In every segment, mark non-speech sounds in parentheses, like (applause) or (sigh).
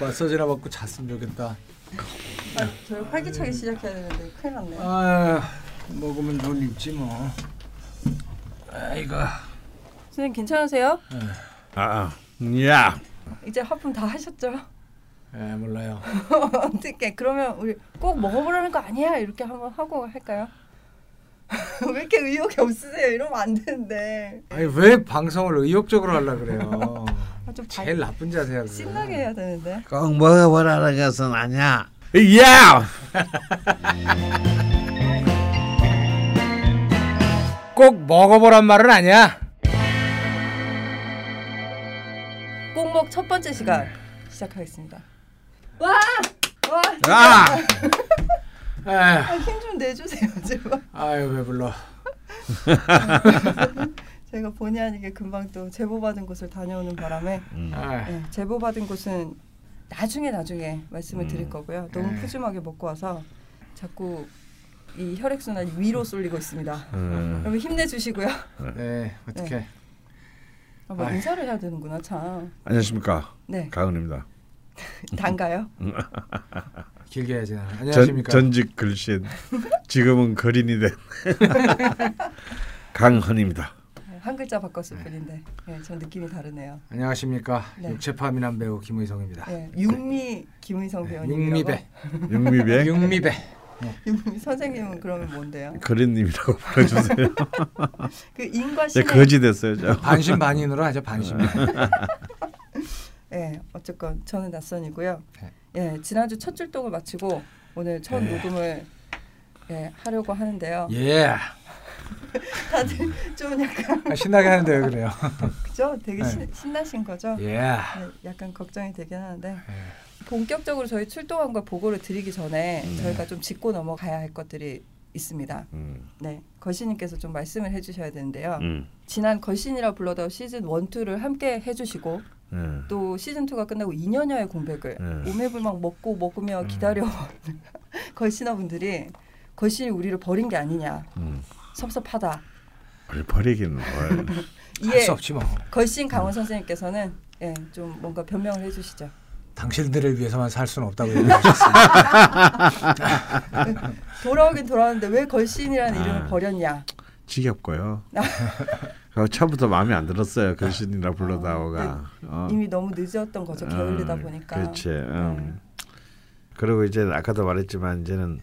마사지나 받고 잤으면 좋겠다. 아, 저희 활기차게 시작해야 되는데 큰일 났네. 아 먹으면 돈 있지 뭐. 아이고. 선생님 괜찮으세요? 아, 야, 이제 하품 다 하셨죠? 예 몰라요. (laughs) 어떻게 그러면 우리 꼭 먹어보라는 거 아니야 이렇게 한번 하고 할까요? (laughs) 왜 이렇게 의욕이 없으세요? 이러면 안 되는데 아니 왜 방송을 의욕적으로 하려 그래요? 아, 좀 발- 제일 나쁜 자세야. 그거. 신나게 해야 되는데. 꼭 먹어보라는 것은 아니야. 야, (laughs) 꼭 먹어보란 말은 아니야. 꼭 먹 첫 번째 시간 시작하겠습니다. 와! 와! (laughs) 아. 아, 힘좀 내주세요 (laughs) 제발. 아유 왜 불러? (laughs) 제가 본의 아니게 금방 또 제보 받은 곳을 다녀오는 바람에 아, 네, 제보 받은 곳은 나중에 나중에 말씀을 음. 드릴 거고요. 너무 네. 푸짐하게 먹고 와서 자꾸 이 혈액 순환이 위로 쏠리고 있습니다. 음, 여러분 힘내주시고요. 네 어떻게? 아, 뭐. 인사를 해야 되는구나 참. 안녕하십니까, 네, 가은입니다. (laughs) 단가요? 길게 해야지. 나는. 전, 안녕하십니까? 전 직 글신, 지금은 거린이 된 강헌입니다. 네, 한 글자 바꿨을 뿐인데, 네, 전 느낌이 다르네요. 안녕하십니까? 네. 육체파 미남 배우 김의성입니다. 네, 육미 김의성 배우님. 육미배. 육미배 육미배. 육미 선생님은 그러면 뭔데요? 거린님이라고 불러주세요. (laughs) 그 인과 이제 신의. 거지 됐어요, 저. 반신반인으로 하죠 반신. 네, 어쨌건 저는 낯선이고요. 네. 예, 지난주 첫 출동을 마치고 오늘 첫 네. 녹음을 예, 하려고 하는데요. 예. (laughs) 다들 좀 약간 아, 신나게 하는데 왜 그래요? 그죠? 되게 네. 신, 신나신 거죠? 예. 네, 약간 걱정이 되긴 하는데 본격적으로 저희 출동한 걸 보고를 드리기 전에 네. 저희가 좀 짚고 넘어가야 할 것들이 있습니다. 음, 네, 걸신님께서 좀 말씀을 해주셔야 되는데요. 음, 지난 걸신이라 불러다 시즌 1, 2를 함께 해주시고 네. 또 시즌 2가 끝나고 2년여의 공백을 네. 오매불망 먹고 먹으며 음. 기다려 걸신아 (laughs) 분들이 걸신이 우리를 버린 게 아니냐 음. 섭섭하다. 뭘 버리긴 뭘. (laughs) 할 이에 수 없지 뭐. 걸신 강원 선생님께서는 예, 좀 뭔가 변명을 해주시죠. 당신들을 위해서만 살 수는 없다고 (laughs) 얘기하셨습니다. 돌아오긴 돌아왔는데 왜 걸신이라는 아. 이름을 버렸냐? 지겹고요. 그 처음부터 마음에 안 들었어요. 글신이라 불러다오가. 어. 이미 너무 늦었던 거죠. 게을리다 음, 보니까. 그렇지. 음. 그리고 이제 아까도 말했지만 이제는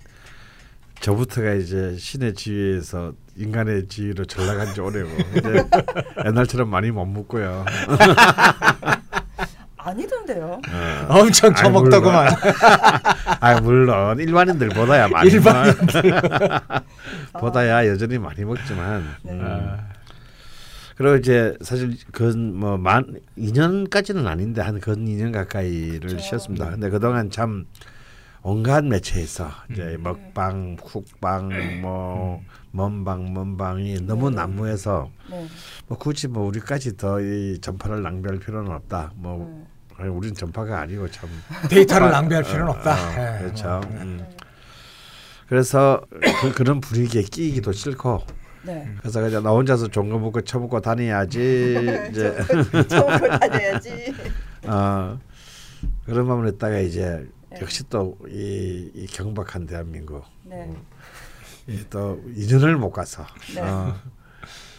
저부터가 이제 신의 지위에서 인간의 지위로 전락한 지 오래고 이제 (laughs) 옛날처럼 많이 못 묻고요. (laughs) 아니던데요. 어. 엄청 처먹더구만. (laughs) 아 물론 일반인들보다야 많이 일반인들. 보다야 여전히 많이 먹지만 네. 음. 아, 그리고 이제 사실 근뭐만 2년까지는 아닌데 한 근 2년 가까이를 그렇죠. 쉬었습니다. 근데 그동안 참 온갖 매체에서 이제 음. 먹방, 쿡방, 뭐 먼방, 먼방이 너무 네. 난무해서 네. 뭐 굳이 뭐 우리까지 더 이 전파를 낭비할 필요는 없다. 뭐 네. 아니, 우리는 전파가 아니고 참 데이터를 아, 낭비할 어, 필요는 어, 없다. 어, 예, 그렇죠. 뭐. 음. 그래서 그, 그런 분위기에 끼기도 싫고 네. 그래서 그냥 나 혼자서 종거 먹고 쳐먹고 다녀야지 (laughs) 이제 (laughs) 처음으로 다녀야지. (laughs) 어, 그런 마음을 했다가 이제 네. 역시 또이 이 경박한 대한민국 네. 이또 2년을 못 가서 네. 어,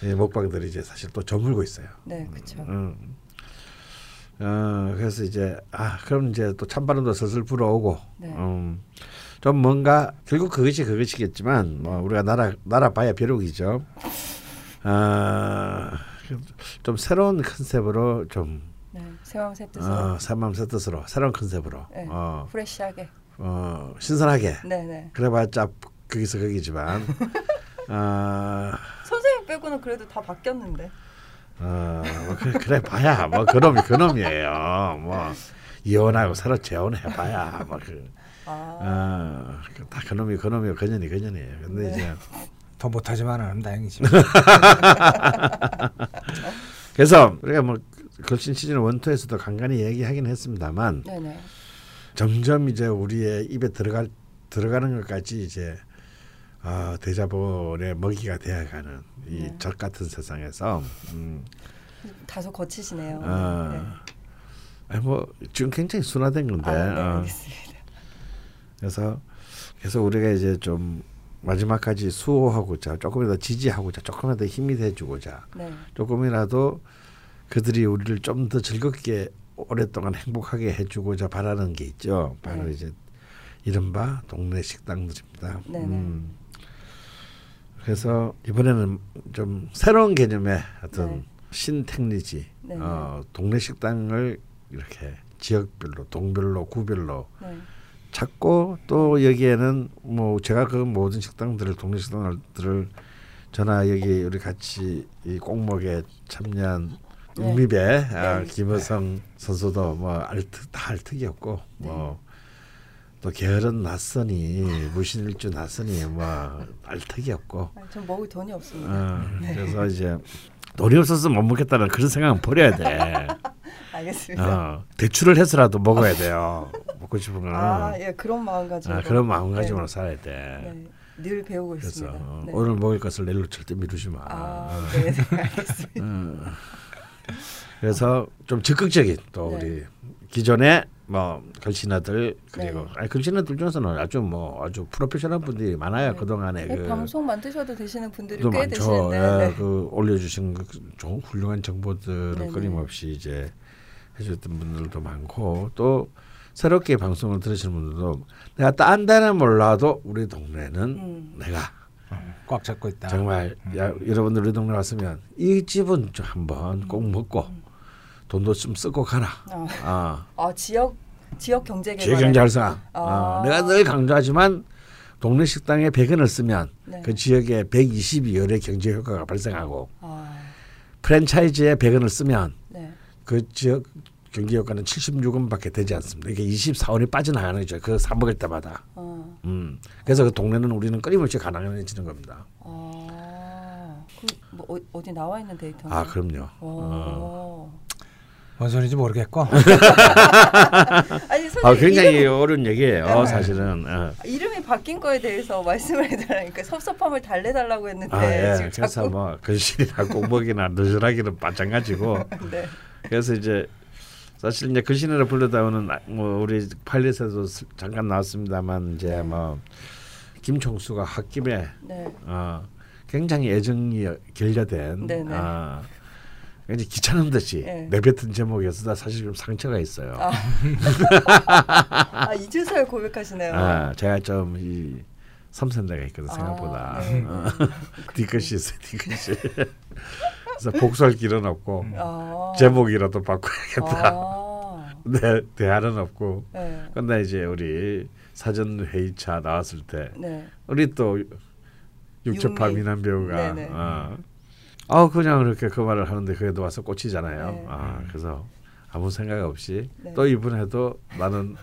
이 먹방들이 이제 사실 또 저물고 있어요. 네, 그렇죠. 음. 어, 그래서 이제 아 그럼 이제 또 찬바람도 슬슬 불어오고 네. 음, 좀 뭔가 결국 그것이 그것이겠지만 뭐 우리가 나라 나라 봐야 벼룩이죠. 아, 좀 새로운 컨셉으로 좀 네. 새마음 새 뜻으로. 어, 새마음 새 뜻으로 새로운 컨셉으로 네. 어, 프레시하게. 어, 신선하게 네, 네. 그래봤자 거기서 거기지만 (laughs) 아, 선생님 빼고는 그래도 다 바뀌었는데. 어, 뭐 그래, 그래 봐야 뭐 그놈이 그놈이에요. 뭐 이혼하고 새로 재혼해 봐야 뭐그 아. 어, 다 그놈이 그놈이고 그년이 그년이에요. 근데 네. 이제 더 못하지만 않으면 다행이지. 그래서 우리가 뭐 걸신 시즌 원투에서도 간간히 얘기하긴 했습니다만 네, 네. 점점 이제 우리의 입에 들어갈 들어가는 것까지 이제 어, 대자본의 먹이가 되어가는 이 네. 적 같은 세상에서 음, 다소 거치시네요. 어. 네. 아니 뭐 지금 굉장히 순화된 건데. 아, 네, 어. 그래서 그래서 우리가 이제 좀 마지막까지 수호하고자 조금이라도 지지하고자 조금이라도 힘이 돼주고자 네. 조금이라도 그들이 우리를 좀 더 즐겁게 오랫동안 행복하게 해주고자 바라는 게 있죠. 바로 네. 이제 이른바 동네 식당들입니다. 네네. 음. 그래서 이번에는 좀 새로운 개념의 어떤 네. 신택리지. 어, 동네 식당을 이렇게 지역별로 동별로 구별로 네. 찾고 또 여기에는 뭐 제가 그 모든 식당들을 동네 식당들을 저나 여기 우리 같이 이 꼭먹에 참여한 네. 웅미배 아, 네. 김여성 선수도 뭐 알트 다 알특이었고 뭐또 게으른 낯선이 무신일주 낯선이 뭐 알특이었고 아, 전 먹을 돈이 없습니다. 어, 네. 그래서 이제 돈이 없어서 못 먹겠다는 그런 생각은 버려야 돼. (laughs) 알겠습니다. 어, 대출을 해서라도 먹어야 돼요. (laughs) 먹고 싶은 거는. 아, 예, 그런 마음가짐으로. 아, 그런 마음가짐으로 네. 살아야 돼. 네. 늘 배우고 그래서 있습니다. 어, 네. 오늘 먹을 것을 내일로 절대 미루지 마. 아, 네, 네, 알겠습니다. 음. 그래서 좀 적극적인 또 네. 우리 기존에 뭐 글씨나들 그리고 네. 아니 글씨나들 중에서는 아주 뭐 아주 프로페셔널 분들이 많아요 네. 그 동안에 네, 그 방송 만드셔도 되시는 분들이 또꽤 많죠. 되시는데. 예, 네. 그 올려주신 그 좋은 훌륭한 정보들을. 끊임없이 이제 해줬던 분들도 많고 또 새롭게 방송을 들으시는 분들도 내가 딴 데는 몰라도 우리 동네는 음. 내가 꽉 잡고 있다. 정말 야, 여러분들 우리 동네 왔으면 이 집은 좀 한번 꼭 먹고 돈도 좀 쓰고 가라. 아, 아, 아, 지역 지역 경제 개발. 지역 경제 활성. 아. 어, 내가 늘 강조하지만 동네 식당에 100원을 쓰면 네. 그 지역에 122열의 경제 효과가 발생하고 아, 프랜차이즈에 100원을 쓰면 네. 그 지역 경제 효과는 76원밖에 되지 않습니다. 이게 24원이 빠져나가는 거죠. 그 사 먹을 때마다. 어. 음. 그래서 그 동네는 우리는 끊임없이 가난해지는 겁니다. 아. 그뭐 어, 어디 나와 있는 데이터? 아, 그럼요. 오. 어. 뭔 소리인지 모르겠고. (laughs) 아니 선생님 아, 굉장히 이름, 어려운 얘기예요. 네. 사실은. 어. 이름이 바뀐 거에 대해서 말씀을 해달라니까 섭섭함을 달래달라고 했는데 아, 예. 지금 그래서 자꾸 뭐 글씨나 (laughs) 공목이나 느슨하기는 마찬가지고 (laughs) 네. 그래서 이제 사실 이제 글씨나를 불러다오는 아, 뭐 우리 스- 잠깐 나왔습니다만 이제 뭐 김총수가 홧김에 네. 어, 굉장히 애정이 결여된 네 네. 어, 굉장히 귀찮은 듯이 네. 내뱉은 제목이어서 나 사실 좀 상처가 있어요. 아. (laughs) 아 이제서야 고백하시네요. 아, 제가 좀이 섬세대가 있거든 아, 생각보다 네. 어, (laughs) 뒤끝이 있어요 뒤끝이 (laughs) 그래서 복수할 길은 없고 아. 제목이라도 바꿔야겠다 아. (laughs) 네 대안은 없고 네. 근데 이제 우리 사전 회의차 나왔을 때 네. 우리 또 육첩파. 미남 배우가 네네. 어, 아 그냥 그렇게 그 말을 하는데 그래도 와서 꽂히잖아요. 네. 아 그래서 아무 생각 없이 네. 또 이번에도 나는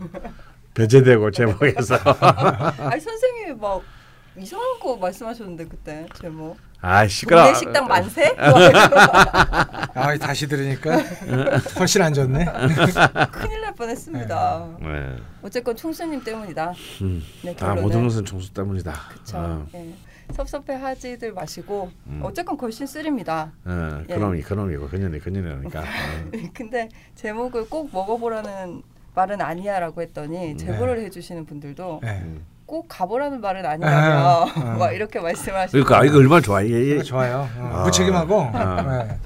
배제되고 제목에서 (laughs) 아니 선생님이 막 이상한 거 말씀하셨는데 그때 제목. 아 시끄러. 동네 식당 만세? 아 다시 들으니까 훨씬 안 좋네. (laughs) 큰일 날 뻔했습니다. 네. 어쨌건 총수님 때문이다. 음. 네, 아 결론은. 모든 것은 총수 때문이다. 그렇죠. 어, 예. 섭섭해하지들 마시고 음. 어쨌건 걸신 쓰립니다. 어, 예. 그놈이 그놈이고 그년이 그년이니까. 어. (laughs) 근데 제목을 꼭 먹어보라는 말은 아니야라고 했더니 네. 제보를 해주시는 분들도 네. 음. 꼭 가보라는 말은 아니라며 아, 아. (laughs) 막 이렇게 말씀하시고 그러니까 이거 얼마나 좋아. 이게 이거 좋아요. 어, 아. 무책임하고. 아. 네.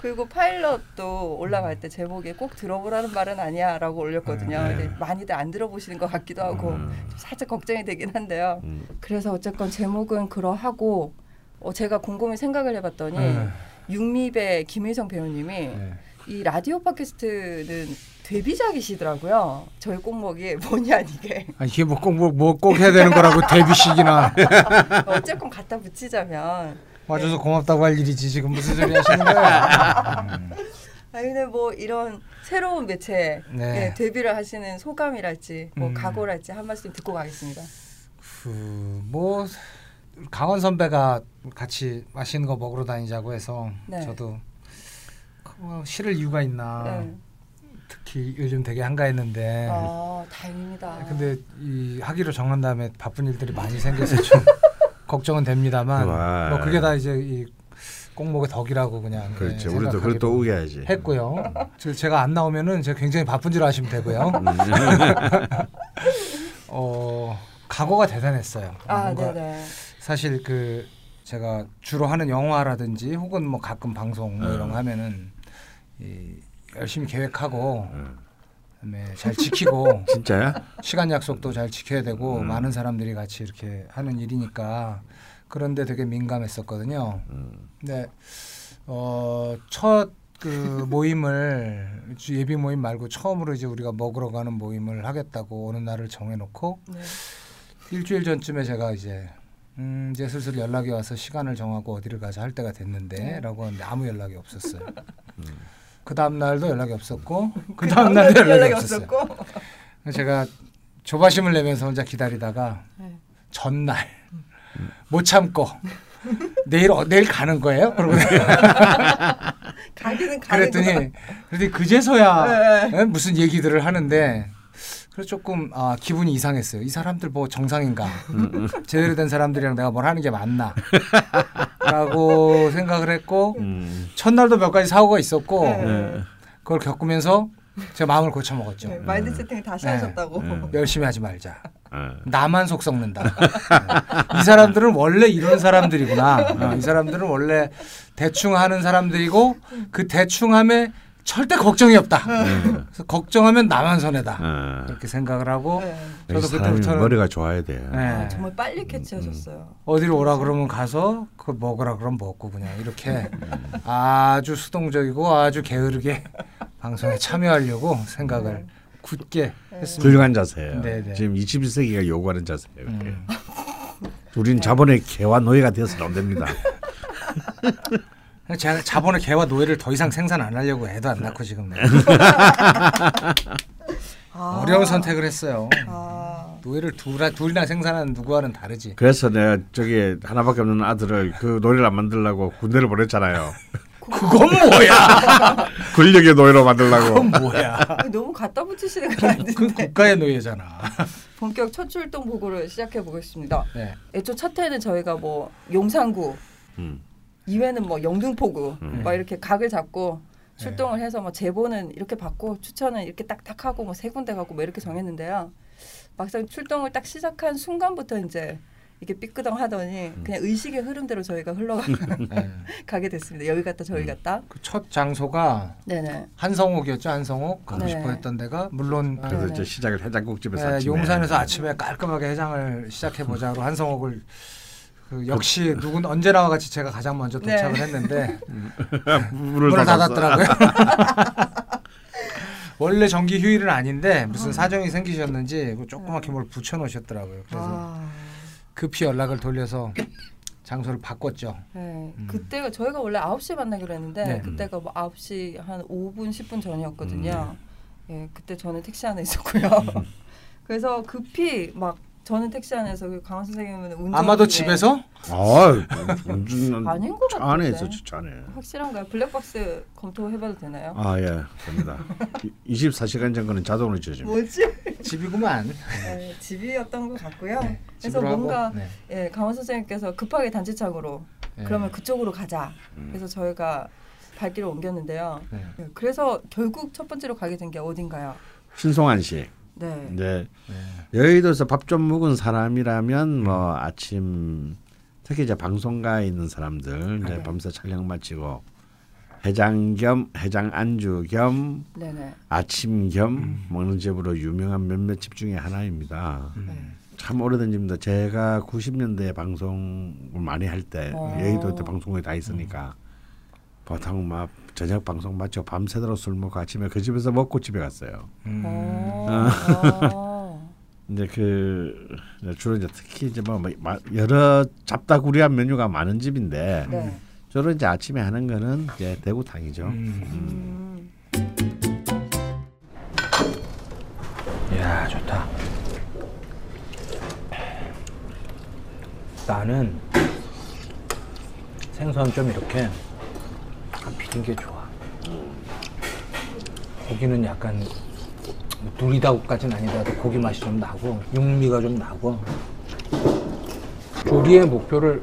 그리고 파일럿도 올라갈 때 제목에 꼭 들어보라는 말은 아니야라고 올렸거든요. 네. 근데 많이들 안 들어보시는 것 같기도 하고 음. 좀 살짝 걱정이 되긴 한데요. 음. 그래서 어쨌건 제목은 그러하고 어, 제가 곰곰이 생각을 해봤더니 네. 육미배 김일성 배우님이 네. 이 라디오 팟캐스트는 데뷔작이시더라고요. 저희 꼭먹이 본의 아니게 아, 이게 뭐 꼭 뭐 꼭 해야 되는 거라고 데뷔식이나 (laughs) 어쨌건 갖다 붙이자면 와줘서 고맙다고 할 일이지 지금 무슨 소리 하시는 거예요? (laughs) 음. 아니 근데 뭐 이런 새로운 매체에 네. 예, 데뷔를 하시는 소감이랄지 뭐 음. 각오랄지 한 말씀 듣고 가겠습니다. 그뭐 강원 선배가 같이 맛있는 거 먹으러 다니자고 해서 네. 저도 뭐 싫을 이유가 있나 네. 특히 요즘 되게 한가했는데 아 다행입니다. 네. 근데 이 하기로 정한 다음에 바쁜 일들이 많이 생겨서 좀 (laughs) 걱정은 됩니다만 와. 뭐 그게 다 이제 이 꼭목의 덕이라고 그냥 그렇죠. 네, 우리도 그걸 또 우겨야지. 했고요. 저- 제가 안 나오면은 제가 굉장히 바쁜 줄 아시면 되고요. 음. (laughs) 어 각오가 대단했어요. 아, 네네. 사실 그 제가 주로 하는 영화라든지 혹은 뭐 가끔 방송 뭐 이런 거 하면은 이 열심히 계획하고 음. 잘 지키고 (laughs) 진짜야? 시간 약속도 잘 지켜야 되고 음. 많은 사람들이 같이 이렇게 하는 일이니까 그런데 되게 민감했었거든요. 음. 근데 어, 첫 그 (laughs) 모임을 예비 모임 말고 처음으로 이제 우리가 먹으러 가는 모임을 하겠다고 어느 날을 정해놓고 네. 일주일 전쯤에 제가 이제 음, 이제 슬슬 연락이 와서 시간을 정하고 어디를 가자 할 때가 됐는데라고 하는데 아무 연락이 없었어요. 그 다음 날도 연락이 없었고 (laughs) 그 다음 날도 연락이, 없었어요. 그래서 제가 조바심을 내면서 혼자 기다리다가 네. 전날 못 참고 내일 어, 내일 가는 거예요? 그러고 (laughs) 가기는 가는 그랬더니 그랬더니 그제서야 네. 예? 무슨 얘기들을 하는데 그래서 조금 아, 기분이 이상했어요. 이 사람들 뭐 정상인가? 제대로 된 사람들이랑 내가 뭘 하는 게 맞나? 라고 생각을 했고 음. 첫날도 몇 가지 사고가 있었고 네. 네. 그걸 겪으면서 제가 마음을 고쳐 먹었죠. 네, 마인드 세팅 다시 네. 하셨다고. 네. 열심히 하지 말자. 어. 나만 속 썩는다. 네. 이 사람들은 원래 이런 사람들이구나. 어, 이 사람들은 원래 대충 하는 사람들이고 그 대충함에 절대 걱정이 없다. 그래서 걱정하면 나만 손해다. 어. 그렇게 생각을 하고 네. 저도 그때부터는 머리가 좋아야 돼. 네. 아, 정말 빨리 캐치하셨어요. 어디로 오라 그러면 가서 그 먹으라 그러면 먹고 그냥 이렇게 아주 수동적이고 아주 게으르게 (laughs) 방송에 참여하려고 생각을 굳게 했습니다. 훌륭한 자세예요. 네, 네. 지금 21세기가 요구하는 자세예요. 음. (laughs) 우린 자본의 개와 노예가 되어서는 안 됩니다. (laughs) 제가 자본의 개와 노예를 더 이상 생산 안 하려고 애도 안 낳고 지금 네. (laughs) 아. 어려운 선택을 했어요. 아. 노예를 둘, 둘이나 생산하는 누구와는 다르지. 그래서 내가 저기 하나밖에 없는 아들을 그 노예를 안 만들려고 군대를 보냈잖아요. 그건 뭐야? (laughs) 권력의 노예로 만들려고. 그건 뭐야? 너무 갖다 붙이시는 거 아닌데. 그 국가의 노예잖아. 본격 첫 출동 보고를 시작해 보겠습니다. 네. 애초 첫 회는 저희가 뭐 용산구, 음. 2회는 뭐 영등포구 음. 막 이렇게 각을 잡고 네. 출동을 해서 뭐 제보는 이렇게 받고 추천은 이렇게 딱딱 하고 뭐 세 군데 가고 뭐 이렇게 정했는데요. 막상 출동을 딱 시작한 순간부터 이제 이게 삐끄덩 하더니 음. 그냥 의식의 흐름대로 저희가 흘러가게 (laughs) 네. (laughs) 됐습니다. 여기 갔다 저기 음. 갔다. 그 첫 장소가 네네. 한성옥이었죠. 한성옥 가고 네. 싶어 했던 데가 물론 그래서 네. 이제 시작을 해장국집에서 네, 아침에. 용산에서 아침에 깔끔하게 해장을 시작해 보자로 (laughs) 한성옥을 그 역시 누군 언제나와 같이 제가 가장 먼저 네. 도착을 했는데 (laughs) 문을, 문을. 닫았더라고요. (laughs) 원래 정기 휴일은 아닌데 무슨 사정이 생기셨는지 그 조그맣게 뭘 붙여 놓으셨더라고요. 그래서 아, 급히 연락을 돌려서 장소를 바꿨죠. 네. 음. 그때가 저희가 원래 9시에 만나기로 했는데 네. 그때가 뭐 9시 한 5분 10분 전이었거든요. 음. 예, 그때 저는 택시 안에 있었고요. (laughs) 그래서 급히 막 저는 택시 안에서 그 강원 선생님은 운전 아마도 중에 집에서 아, 운전 아닌 것차 같은데. 안에 있었죠, 차 안에. 확실한가요? 블랙박스 검토해봐도 되나요? 아, 예, 됩니다. 24시간 전거는 자동으로 지어집니다. 뭐지? 집이구만. 네, 집이었던 것 같고요. 네, 그래서 하고, 뭔가 네, 예, 강원 선생님께서 급하게 단체창으로 네. 그러면 그쪽으로 가자. 음. 그래서 저희가 발길을 옮겼는데요. 네. 예, 그래서 결국 첫 번째로 가게 된 게 어딘가요? 신송한 씨. 네. 네. 네. 여의도에서 밥좀 먹은 사람이라면 뭐 아침 특히 이제 방송가에 있는 사람들 이제 네. 밤새 촬영 마치고 해장 겸 해장 안주 겸 네네. 아침 겸 먹는 집으로 유명한 몇몇 집 중에 하나입니다. 음. 참 오래된 집입니다. 제가 90년대에 방송을 많이 할때 어. 여의도 때 방송국에 다 있으니까 보통 막 저녁 방송 마치고 밤새도록 술 먹고 아침에 그 집에서 먹고 집에 갔어요. 음. 어. 어. (laughs) 이제 그 이제 주로 이제 특히 이제 뭐 마- 여러 잡다구리한 메뉴가 많은 집인데 네. 주로 이제 아침에 하는 거는 이제 대구탕이죠. 음. 음. 이야 좋다. 나는 생선 좀 이렇게 비린 게 좋아. 고기는 약간 뭐 누리다고까지는 아니더라도 고기 맛이 좀 나고 육미가 좀 나고 조리의 목표를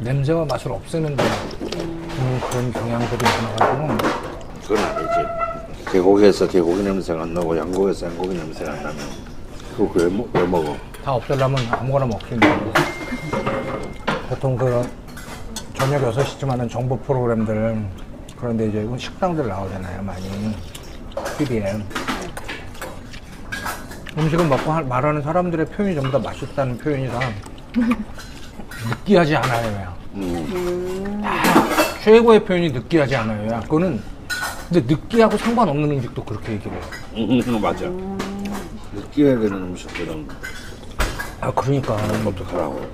냄새와 맛을 없애는 데 음, 그런 경향들이 많아가지고 그건 아니지. 계곡에서 계곡 냄새가 안 나고 양곡에서 양고기 냄새가 안 나면 그거 왜, 먹- 왜 먹어? 다 없애려면 아무거나 먹히는 거고 보통 그 저녁 6시쯤 하는 정보 프로그램들 그런데 이제 식당들 나오잖아요 많이 TV에 음식을 먹고 할- 말하는 사람들의 표현이 전부 다 맛있다는 표현이라 (laughs) 느끼하지 않아요 음. 최고의 표현이 느끼하지 않아요 야. 그거는 근데 느끼하고 상관없는 음식도 그렇게 얘기를 해요 음, 맞아. 느끼해야 되는 음식들은 아 그러니까 어떡하라고.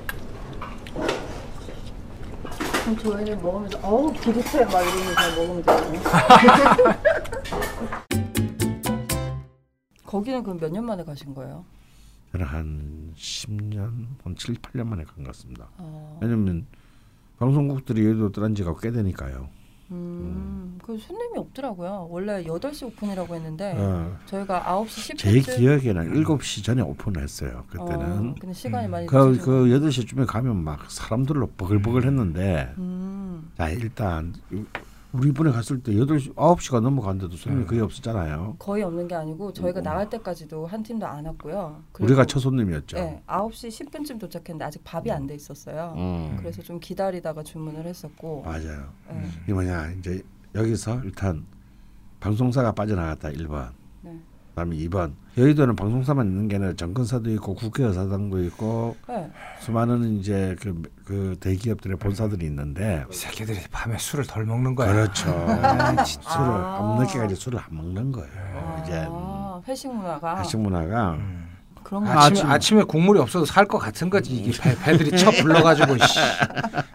그럼 저희는 먹으면서 어우 비릿해 막 이러면서 먹으면 되거든요. (laughs) 거기는 그럼 몇 년 만에 가신 거예요? 저는 한 10년, 한 7, 8년 만에 간 것 같습니다. 어, 왜냐면 방송국들이 여의도 떠난 지가 꽤 되니까요. 음, 그 손님이 없더라고요. 원래 8시 오픈이라고 했는데 어, 저희가 9시 10분쯤 제 기억에는 7시 전에 오픈을 했어요. 그때는. 어, 근데 시간이 많이 그, 그 8시쯤에 가면 막 사람들로 버글버글 했는데 음, 자 일단 우리 이번에 갔을 때 8시, 9시가 넘어갔는데도 손님이 네. 거의 없었잖아요. 거의 없는 게 아니고 저희가 나갈 때까지도 한 팀도 안 왔고요. 음. 우리가 첫 손님이었죠. 네, 9시 10분쯤 도착했는데 아직 밥이 안 돼 있었어요. 음. 그래서 좀 기다리다가 주문을 했었고. 맞아요. 네. 이 뭐냐 이제 여기서 일단 방송사가 빠져나갔다 1번. 네. 그다음에 2번 여의도는 방송사만 있는 게 아니라 정권사도 있고 국회의사당도 있고 네. 수많은 이제 그, 그 대기업들의 본사들이 있는데 이 새끼들이 밤에 술을 덜 먹는 거야 그렇죠. 술을 아. 밤늦게까지 술을 안 먹는 거예요. 이제 아, 회식 문화가 회식 문화가 그런 거 아침에, 아침- 아침에 국물이 없어도 살 것 같은 거지 이게 배, 배들이 쳐 불러가지고 (laughs) 씨.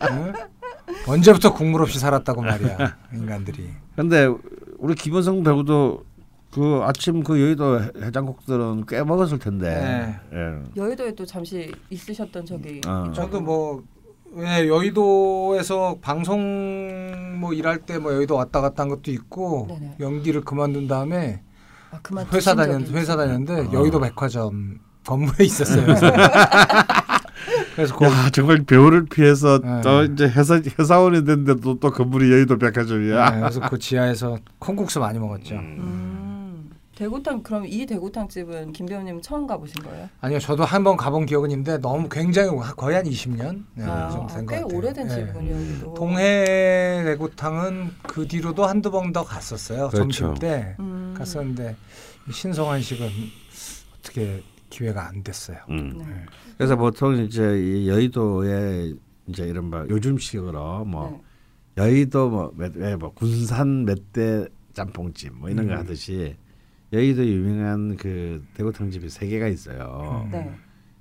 응? 언제부터 국물 없이 살았다고 말이야 인간들이 근데 우리 김원성 배우도 그 아침 그 여의도 해- 해장국들은 꽤 먹었을 텐데. 예. 여의도에 또 잠시 있으셨던 적이 어. 저도 뭐 예, 여의도에서 방송 뭐 일할 때 뭐 여의도 왔다 갔다 한 것도 있고 네네. 연기를 그만둔 다음에 아, 그만 회사 다녔 회사 다녔는데 어. 여의도 백화점 건물에 있었어요. (laughs) 그래서, 야 정말 배우를 피해서 네. 또 이제 회사 회사원이 됐는데도 또 건물이 여의도 백화점이야. 네, 그래서 그 지하에서 콩국수 많이 먹었죠. 음. 대구탕 그럼 이 대구탕 집은 김 배우님 처음 가보신 거예요? 아니요, 저도 한 번 가본 기억은 있는데 너무 굉장히 거의 한 20년 네, 아, 그 정도 된것 꽤 같아요. 오래된 네. 집이군요. 동해 대구탕은 그 뒤로도 한두 번 더 갔었어요. 그렇죠. 점심 때 음. 갔었는데 이 신성한 식은 어떻게 기회가 안 됐어요. 음. 네. 그래서 보통 이제 이 여의도에 이제 이른바 요즘식으로 뭐 네. 여의도 뭐, 몇- 왜뭐 군산 멧돼 짬뽕집 뭐 이런 거 음. 하듯이 여의도 유명한 그 대구탕집이 세 개가 있어요. 음. 네.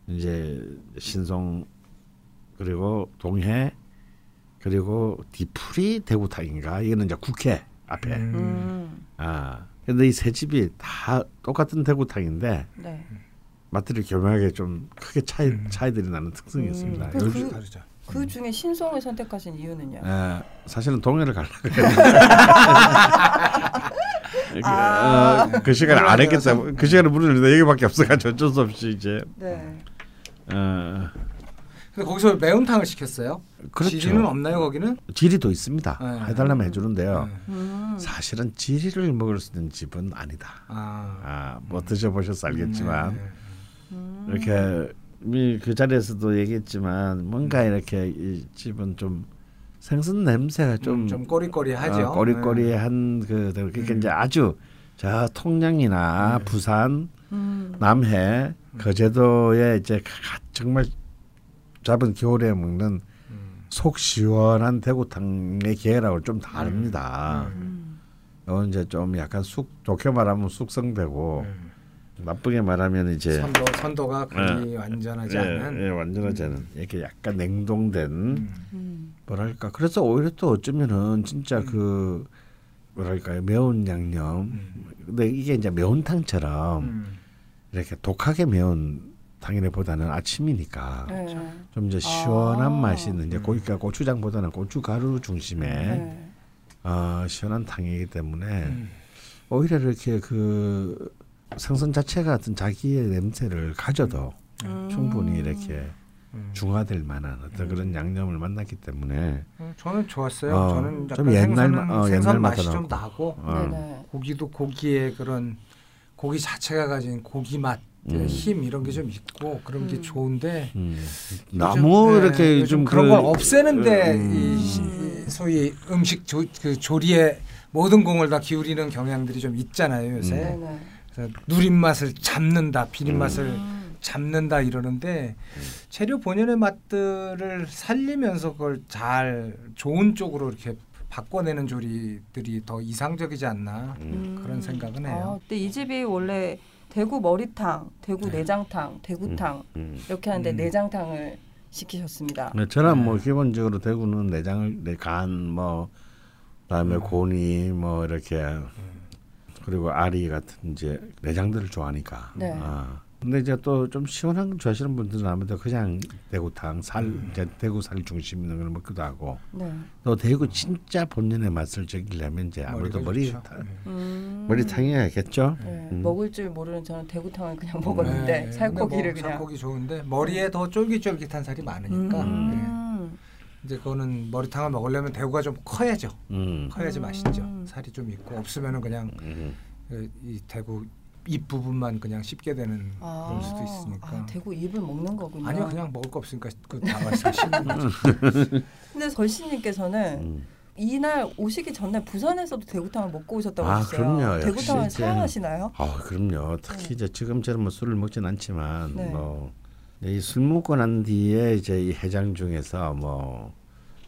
이제 신송 그리고 동해 그리고 디프리 대구탕인가 이거는 이제 국회 앞에 음. 음. 아 근데 이 세 집이 다 똑같은 대구탕인데 네. 맛들이 교묘하게 좀 크게 차이 음. 차이들이 나는 특성이 음. 있습니다. 그- 그- 다르죠. 그 중에 신송을 선택하신 이유는요? 에, 사실은 동해를 가려고 했는데 (laughs) 아. 어, 그 시간에 안 했기 때문에 그 시간에 문을 열는데 여기밖에 없어가지고 어쩔 수 없이 이제 네. 어, 근데 거기서 매운탕을 시켰어요. 그렇죠. 지리는 없나요 거기는? 지리도 있습니다. 네. 해달라면 해주는데요. 네. 음. 사실은 지리를 먹을 수 있는 집은 아니다. 아, 아, 뭐 드셔보셔서 알겠지만 네. 음. 이렇게 이그 자리에서도 얘기했지만 뭔가 이렇게 이 집은 좀 생선 냄새가 좀, 좀, 좀 꼬리꼬리하죠. 어, 꼬리꼬리한 그 그러니까 음. 이제 아주 저 통영이나 네. 부산, 음. 남해, 거제도에 이제 가- 정말 잡은 겨울에 먹는 음. 속 시원한 대구탕의 계열하고 좀 다릅니다. 음. 이건 이제 좀 약간 숙 좋게 말하면 숙성되고 음. 나쁘게 말하면 이제 선도 선도가 그리 완전하지 예, 않은. 예, 완전하지 않은 이렇게 약간 냉동된 음. 음. 뭐랄까 그래서 오히려 또 어쩌면은 진짜 음. 그 뭐랄까요 매운 양념 음. 근데 이게 이제 매운탕처럼 음. 이렇게 독하게 매운 탕이보다는 아침이니까 네. 좀 이제 시원한 아. 맛이 있는 이제 음. 고, 그러니까 고추장보다는 고춧가루 중심의 네. 어, 시원한 탕이기 때문에 음. 오히려 이렇게 그 생선 자체가 어떤 자기의 냄새를 가져도 음. 충분히 이렇게 음. 중화될 만한 어떤 그런 양념을 만났기 때문에 음, 저는 좋았어요. 어, 저는 좀 약간 옛날 어, 생선 옛날 맛이 좀 나고. 어. 네네. 고기도 고기의 그런 고기 자체가 가진 고기 맛, 음. 힘 이런 게 좀 있고 그런 게 음. 좋은데 음, 요즘, 너무 네, 이렇게 좀 그런 그- 걸 없애는데 음. 이, 소위 음식 조, 그 조리에 모든 공을 다 기울이는 경향들이 좀 있잖아요 요새. 그래서 누린 맛을 잡는다, 비린 음. 맛을 음. 잡는다 이러는데 재료 본연의 맛들을 살리면서 그걸 잘 좋은 쪽으로 이렇게 바꿔내는 조리들이 더 이상적이지 않나 음. 그런 생각은 해요. 아, 근데 이 집이 원래 대구 머리탕, 대구 네. 내장탕, 대구탕 음. 이렇게 하는데 음. 내장탕을 시키셨습니다. 네, 저는 뭐 네. 기본적으로 대구는 내장을 내 간뭐 그다음에 음. 고니 뭐 이렇게 그리고 아리 같은 이제 내장들을 좋아하니까. 네. 아. 근데 이제 또 좀 시원한 거 좋아하시는 분들은 아무래도 그냥 대구탕 살 음. 이제 대구 살 중심 있는 걸 먹기도 하고 네. 또 대구 진짜 본연의 맛을 즐기려면 이제 아무래도 머리가 머리 좋죠. 네. 음. 머리탕이야겠죠. 네. 음. 먹을 줄 모르는 저는 대구탕을 그냥 먹었는데 네, 살코기를 뭐 그냥. 살코기 좋은데 머리에 더 쫄깃쫄깃한 살이 많으니까 음. 네. 이제 그거는 머리탕을 먹으려면 대구가 좀 커야죠. 음. 커야지 음. 맛있죠. 살이 좀 있고 없으면은 그냥 음. 그이 대구 입 부분만 그냥 씹게 되는 아, 그럴 수도 있으니까. 아, 대구 입을 먹는 거군요. 아니요 그냥 먹을 거 없으니까 그 나가서 씹는 거죠. (laughs) 근데 걸신님께서는 음. 이날 오시기 전에 부산에서도 대구탕을 먹고 오셨다고 아, 하셨어요. 그럼요. 대구탕을 이제- 사랑하시나요? 아 그럼요. 특히 이제 지금처럼 뭐 술을 먹진 않지만 네. 뭐 이술 먹고 난 뒤에 이제 이 해장 중에서 뭐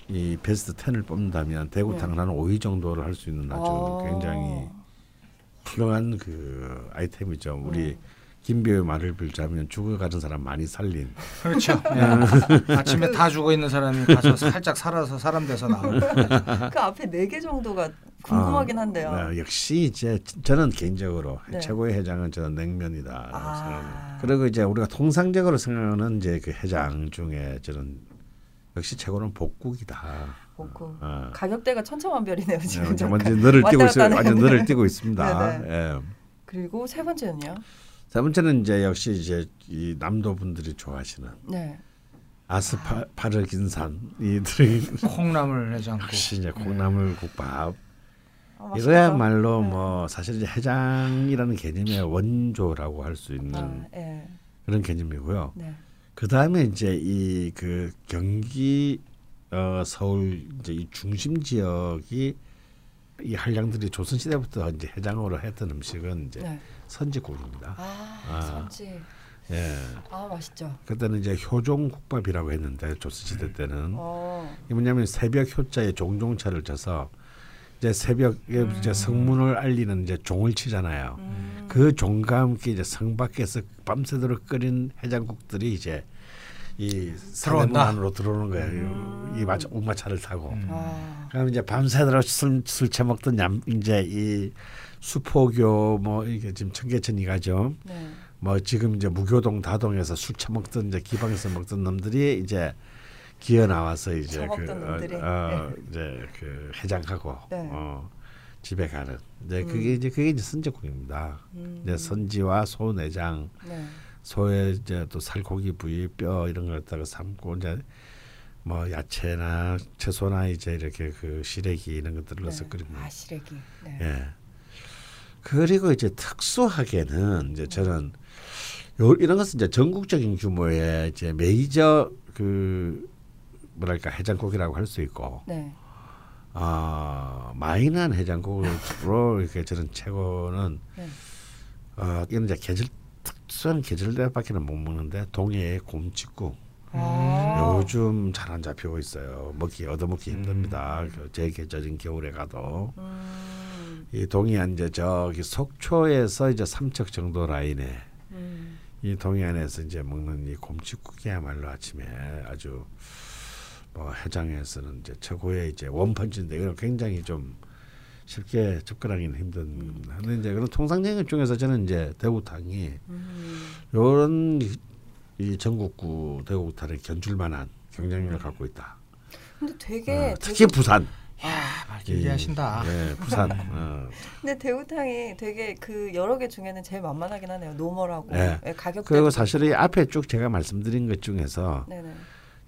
이 베스트 10을 뽑는다면 대구탕은 한 5위 정도를 할 수 있는 아주 아. 굉장히 훌륭한 그 아이템이죠. 우리 네. 김비의 말을 빌자면 죽어가는 사람 많이 살린. 그렇죠. 예. 아침에 다 죽어 있는 사람이 가서 살짝 살아서 사람 돼서 나오는. 그 앞에 네 개 정도가 궁금하긴 한데요. 네, 역시 이제 저는 개인적으로 네. 최고의 해장은 저는 냉면이다. 아. 그리고 이제 우리가 통상적으로 생각하는 이제 그 해장 중에 저는 역시 최고는 복국이다. 먹고 어. 가격대가 천차만별이네요 지금. 네. 완전 늘을 뛰고 있어요. 완전. 늘을 뛰고 있습니다. 네네. 예. 그리고 세 번째는요. 세 번째는 이제 역시 이제 이 남도 분들이 좋아하시는 네. 아스파르 긴산 이들이 (laughs) 콩나물 해장국. 역시 이제 콩나물 국밥 아. 이거야말로 네. 뭐 사실 이제 해장이라는 개념의 원조라고 할 수 있는 아, 예. 그런 개념이고요. 네. 그 다음에 이제 이 그 경기 어 서울 이제 이 중심 지역이 이 한량들이 조선 시대부터 이제 해장으로 했던 음식은 이제 네. 선지국입니다. 아, 아. 선지. 예. 아, 맛있죠. 그때는 이제 효종국밥이라고 했는데 조선 시대 때는 어. 이 뭐냐면 새벽 효자에 종종차를 쳐서 이제 새벽에 음. 이제 성문을 알리는 이제 종을 치잖아요. 음. 그 종과 함께 이제 성 밖에서 밤새도록 끓인 해장국들이 이제 이 사대문 들어온다. 안으로 들어오는 거예요. 음. 이 마차 옥마차를 타고. 음. 아. 그럼 이제 밤새도록 술, 술 처먹던 얌 이제 이 수포교 뭐 이게 지금 청계천이 가죠. 네. 뭐 지금 이제 무교동 다동에서 술 처먹던 이제 기방에서 먹던 놈들이 이제 기어 나와서 이제 그 놈들이. 어, 어, 이제 그 해장하고 네. 어, 집에 가는. 이제 음. 그게 이제 그게 이제 선제국입니다. 음. 이제 선지와 소 내장, 네. 소의 이제 또 살코기 부위, 뼈 이런 걸 갖다가 삶고 이제 뭐 야채나 채소나 이제 이렇게 그 시래기 이런 것들을 넣어서 네. 끓입니다. 아, 시래기. 네. 예. 그리고 이제 특수하게는 이제 저는 요 이런 것은 이제 전국적인 규모의 이제 메이저 그 뭐랄까 해장국이라고 할 수 있고 네. 아 마이너한 해장국으로 (laughs) 이렇게 저는 최고는 네. 어 이런 이제 계절 특수한 계절대밖에는 못 먹는데 동해의 곰치국 아. 요즘 잘 안 잡히고 있어요. 먹기 얻어먹기 힘듭니다. 그제 계절인 겨울에 가도. 음. 이 동해안 이제 저기 속초에서 이제 삼척 정도 라인에 음. 이 동해안에서 이제 먹는 이 곰치국이야말로 아침에 아주 뭐 해장에서는 이제 최고의 이제 원펀치인데 이건 굉장히 좀 쉽게 접근하기는 힘든 겁니다. 근데 이제 그런 통상적인 중에서 저는 이제 대구탕이 음. 요런 이, 이 전국구 대구탕에 견줄만한 경쟁력을 갖고 있다. 근데 되게 어, 되게 특히 부산. 아, 아, 길게 하신다. 예, 부산. (laughs) 어. 근데 대구탕이 되게 그 여러 개 중에는 제일 만만하긴 하네요. 노멀하고 네. 예, 가격 그리고 사실 이 앞에 쭉 제가 말씀드린 것 중에서 네네.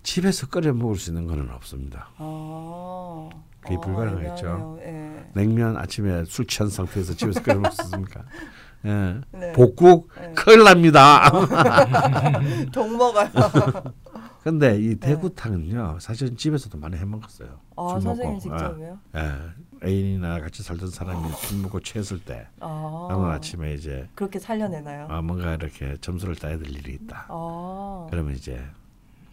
집에서 끓여 먹을 수 있는 거는 없습니다. 아, 그게 아, 불가능하겠죠. 예. 냉면 아침에 술 취한 상태에서 집에서 끓여 있습니까? (laughs) 예. 네. 복국 네. 큰일 납니다. (laughs) 독 먹어요. (laughs) 근데 이 대구탕은요 사실 집에서도 많이 해 먹었어요. 아술 선생님 먹고. 직접이요? 예. 예. 애인이나 같이 살던 사람이 술 먹고 취했을 때아 다음 아침에 이제 그렇게 살려내나요? 아, 뭔가 이렇게 점수를 따야 될 일이 있다. 아, 그러면 이제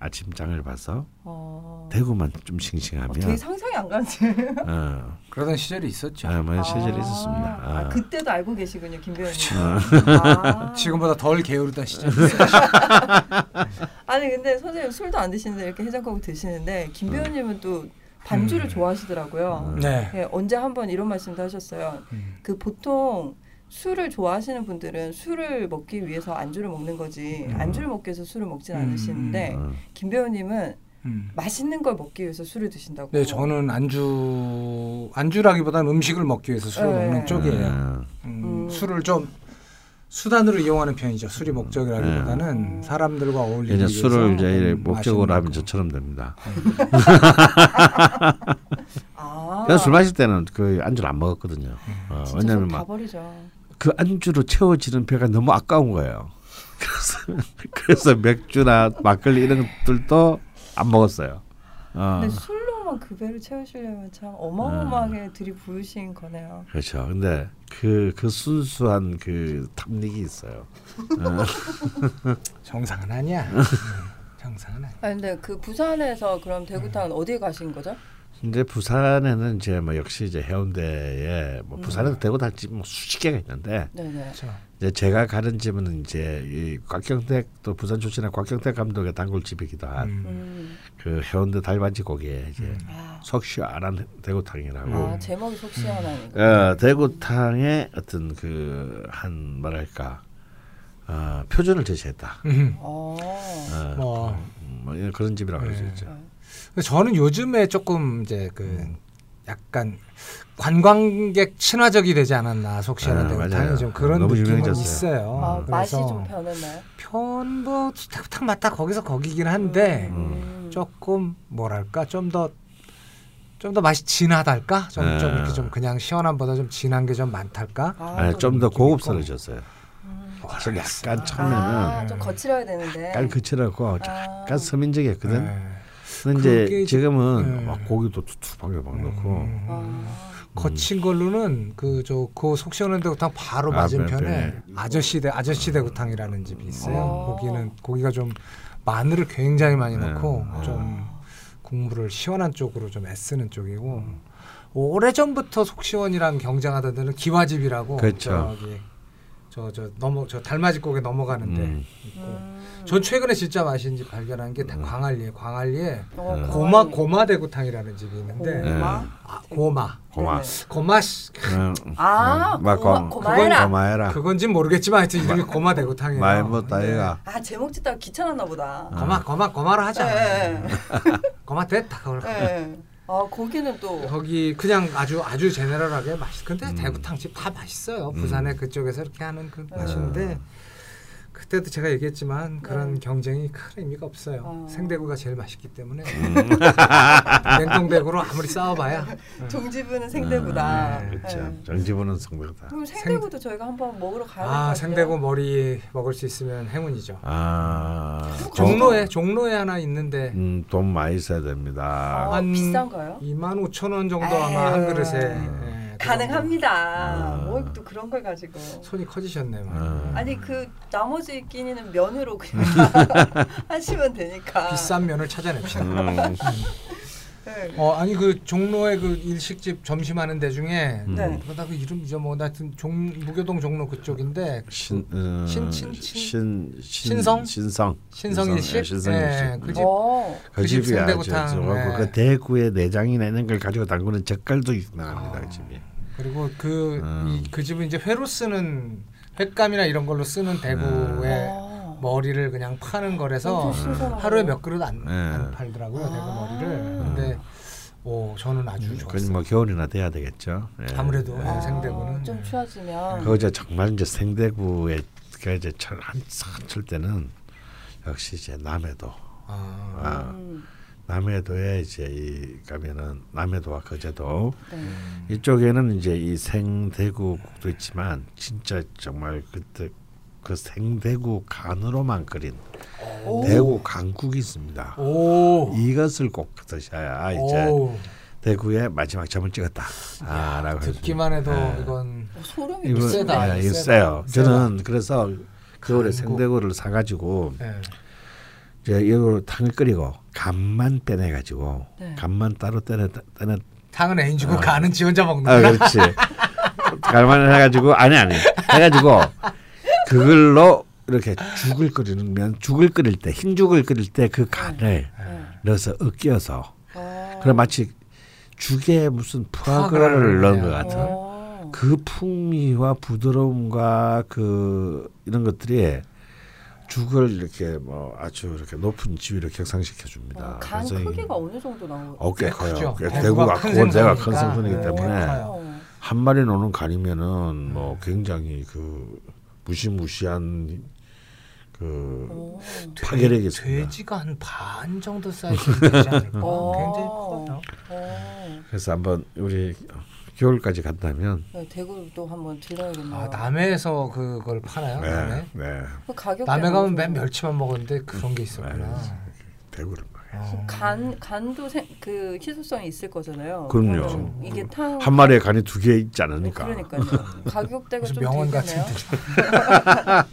아침장을 봐서 아. 대구만 좀 어, 싱싱하면 되게 상상이 안 가지. 어, 그러던 시절이 있었죠. 아, 뭐 시절이 아, 있었습니다. 아, 아. 그때도 알고 계시군요, 김배우님. 그렇죠. 아. (laughs) 지금보다 덜 게으르던 시절. (laughs) 아니 근데 선생님 술도 안 드시는데 이렇게 해장국 드시는데 김배우님은 또 반주를 음. 좋아하시더라고요. 네. 예, 언제 한번 이런 말씀도 하셨어요. 음. 그 보통 술을 좋아하시는 분들은 술을 먹기 위해서 안주를 먹는 거지 음. 안주를 먹기 위해서 술을 먹진 음, 않으시는데 어. 김배우님은 음. 맛있는 걸 먹기 위해서 술을 드신다고. 네, 저는 안주 안주라기보다는 음식을 먹기 위해서 술을 네. 먹는 쪽이에요. 어. 음, 음. 술을 좀 수단으로 이용하는 편이죠. 술이 목적이라기보다는 음. 사람들과 어울리기 이제 위해서 술을 이제 음, 목적으로 하면 거. 저처럼 됩니다. 아. (laughs) 그냥 술 마실 때는 그 안주를 안 먹었거든요. 어, 왜냐면 다막 버리죠. 그 안주로 채워지는 배가 너무 아까운 거예요. 그래서 (laughs) 그래서 맥주나 막걸리 이런 것들도 안 먹었어요. 어, 근데 술로만 그 배를 채우시려면 참 어마어마하게 들이부으신 거네요. 그렇죠. 근데 그 그 순수한 그 탐닉이 있어요. 어, (laughs) 정상은 아니야. 음, (laughs) 정상은 아니야. 아 근데 그 부산에서 그럼 대구탕은 어디에 가신 거죠? 이제 부산에는 이제 뭐 역시 이제 해운대에 뭐 음. 부산에도 대구 달집 뭐 수십 개가 있는데 네네. 그렇죠. 이제 제가 가는 집은 이제 이 곽경택 또 부산 출신의 곽경택 감독의 단골집이기도 한그 음. 해운대 달반지 고기에 이제 음. 아, 속 시원한 대구탕이라고 아 제목이 속 시원하니까. 어, 대구탕의 어떤 그 한 뭐랄까 어, 표준을 제시했다. 음. 어. 어, 뭐 음, 뭐 이런 그런 집이라고 할수 네. 있죠. 저는 요즘에 조금 이제 그 약간 관광객 친화적이 되지 않았나 속시원한 아, 맞아요. 좀 그런 너무 느낌은 유명해졌어요. 있어요. 아, 맛이 그래서 좀 변했나요? 편뭐 탁탁 맞다 거기서 거기긴 한데 음. 조금 뭐랄까 좀더 좀더 맛이 진하달까 좀, 네. 좀 이렇게 좀 그냥 시원함보다 좀 진한 게 좀 많달까 아, 아니, 또- 좀더 느낌 고급스러졌어요. 음. 사실 약간 처음에는 아, 좀 거칠어야 되는데. 약간 거칠하고 아. 약간 서민적이었거든. 네. 근데 그게 이제 지금은 네. 막 고기도 두툼하게 막 넣고 음. 아. 거친 걸로는 그 저그 속시원한 대구탕 바로 아, 맞은편에 네, 아저씨 대 아저씨 대구탕이라는 집이 있어요. 어. 거기는 고기가 좀 마늘을 굉장히 많이 네. 넣고 아. 좀 국물을 시원한 쪽으로 좀 애쓰는 쪽이고 오래 전부터 속시원이랑 경쟁하던 데는 기와집이라고 그렇죠. 저 저 넘어 저 달맞이곡에 넘어가는데 음. 있고 음. 전 최근에 진짜 맛있는 집 발견한 게다 광안리에 광안리에 어, 음. 고마. 고마 대구탕이라는 집이 있는데 고마? 아, 고마 고마. 네네. 고마 씨 음, 아, 음, 막 고마, 고- 고마해라. 고마해라. 그건진 모르겠지만 하여튼 이름이 고마 대구탕이에요. 많이 먹다 얘가. 아 제목 짓다가 귀찮았나 보다. 아. 고마 고마 고마로 하자. 네. 고마 됐다 그걸. 네. 아 거기는 또 거기 그냥 아주 아주 제네럴하게 맛있. 근데 음. 대구탕집 다 맛있어요. 부산에 그쪽에서 이렇게 하는 그 맛인데 음. 그때도 제가 얘기했지만 그런 네. 경쟁이 큰 의미가 없어요. 어. 생대구가 제일 맛있기 때문에 음. (laughs) 냉동대구로 아무리 싸워봐야 (laughs) 종지부는 생대구다. 네, 그렇죠. 네. 정지부는 성배다. 그럼 생대구도 저희가 한번 먹으러 가야 될것 아 같아요. 생대구 머리 먹을 수 있으면 행운이죠. 아, 종로에 종로에 하나 있는데 음, 돈 많이 써야 됩니다. 아, 한 비싼가요? 2만 5천 원 정도 아마 한. 그릇에 음. 예, 그 가능합니다. 아. 뭘또 그런 걸 가지고. 손이 커지셨네요. 음. 아니 그 나머지 끼니는 면으로 그냥 (laughs) 하시면 되니까. 비싼 면을 찾아냅시다. 음, (laughs) 네. 어 아니 그 종로에 그 일식집 점심하는 데 중에 음. 네. 그러다 그 이름 잊어먹어 하여튼 종 무교동 종로 그쪽인데 신, 어, 신- 신- 신- 신, 신, 신성? 신성, 신성 일식? 예, 신성 일식. 예, 그 집. 어. 그 그집 생대구탕, 좋아하고 네. 그 대구의 내장이 내는 걸 가지고 담그는 젓갈도 유명합니다. 아. 그 집이. 그리고 그 음. 이그 집은 이제 회로 쓰는 횟감이나 이런 걸로 쓰는 대구의 어. 머리를 그냥 파는 거래서. 하루에 몇 그릇 안, 네. 안 팔더라고요 아. 대구 머리를. 근데 오 저는 아주 그건 좋았어요. 뭐 겨울이나 돼야 되겠죠. 예. 아무래도 예. 아, 생대구는 좀 추워지면 그거 이제 정말 이제 생대구에 그 이제 철한철 때는 역시 이제 남해도 아, 아, 음, 남해도에 이제 이 가면은 남해도와 거제도 네. 이쪽에는 이제 이 생대구국도 있지만 진짜 정말 그때 그 생대구 간으로만 끓인 오. 대구 간국이 있습니다. 오, 이것을 꼭 드셔야 이제 오, 대구의 마지막 점을 찍었다. 아, 라고 듣기만 해도 예. 이건 어, 소름이 세다, 예, 이거 세다, 세요. 세다. 저는 그래서 겨울에. 생대구를 사가지고 예. 이제 이거 탕을 끓이고 간만 빼내가지고 네. 간만 따로 떼내 떼내 탕은 애인 주고 아. 간은 지 혼자 아 먹는구나. 그렇지 (laughs) 간만 해가지고 아니 아니 해가지고 그걸로 이렇게 죽을 끓이면 죽을 끓일 때 흰 죽을 끓일 때 그 간을 네. 넣어서 으깨어서 어. 그럼 마치 죽에 무슨 푸아그라를 넣은 것. 같은 어. 그 풍미와 부드러움과 그 이런 것들이 죽을 이렇게 뭐 아주 이렇게 높은 지위로 격상시켜 줍니다. 어, 간 크기가 어느 정도 나오요? 어깨 꽤 커요. 대구가 크고 내가 큰. 생선이기 네, 때문에. 한 마리 노는 간이면은 뭐 굉장히 그 무시무시한 그 오. 파괴력이 있습니다. 돼지가 한 반 정도 사이즈 되지 않을까? (laughs) 어. 굉장히 커요. 어. 그래서 한번 우리 겨울까지 간다면 네, 대구도 한번 들려야겠네요. 아 남해에서 그걸 파나요? 남해? 네, 네그 가격 남해 가면 맨 멸치만 먹었는데 그런 게 있었구나. 네. 대구를 먹 어. 간 간도 생, 그 희소성이 있을 거잖아요. 그럼요. 이게 탕 한 마리에 간이 두 개 있지 않으니까. 그러니까요. 가격대가 좀 명언. 같은데. (laughs)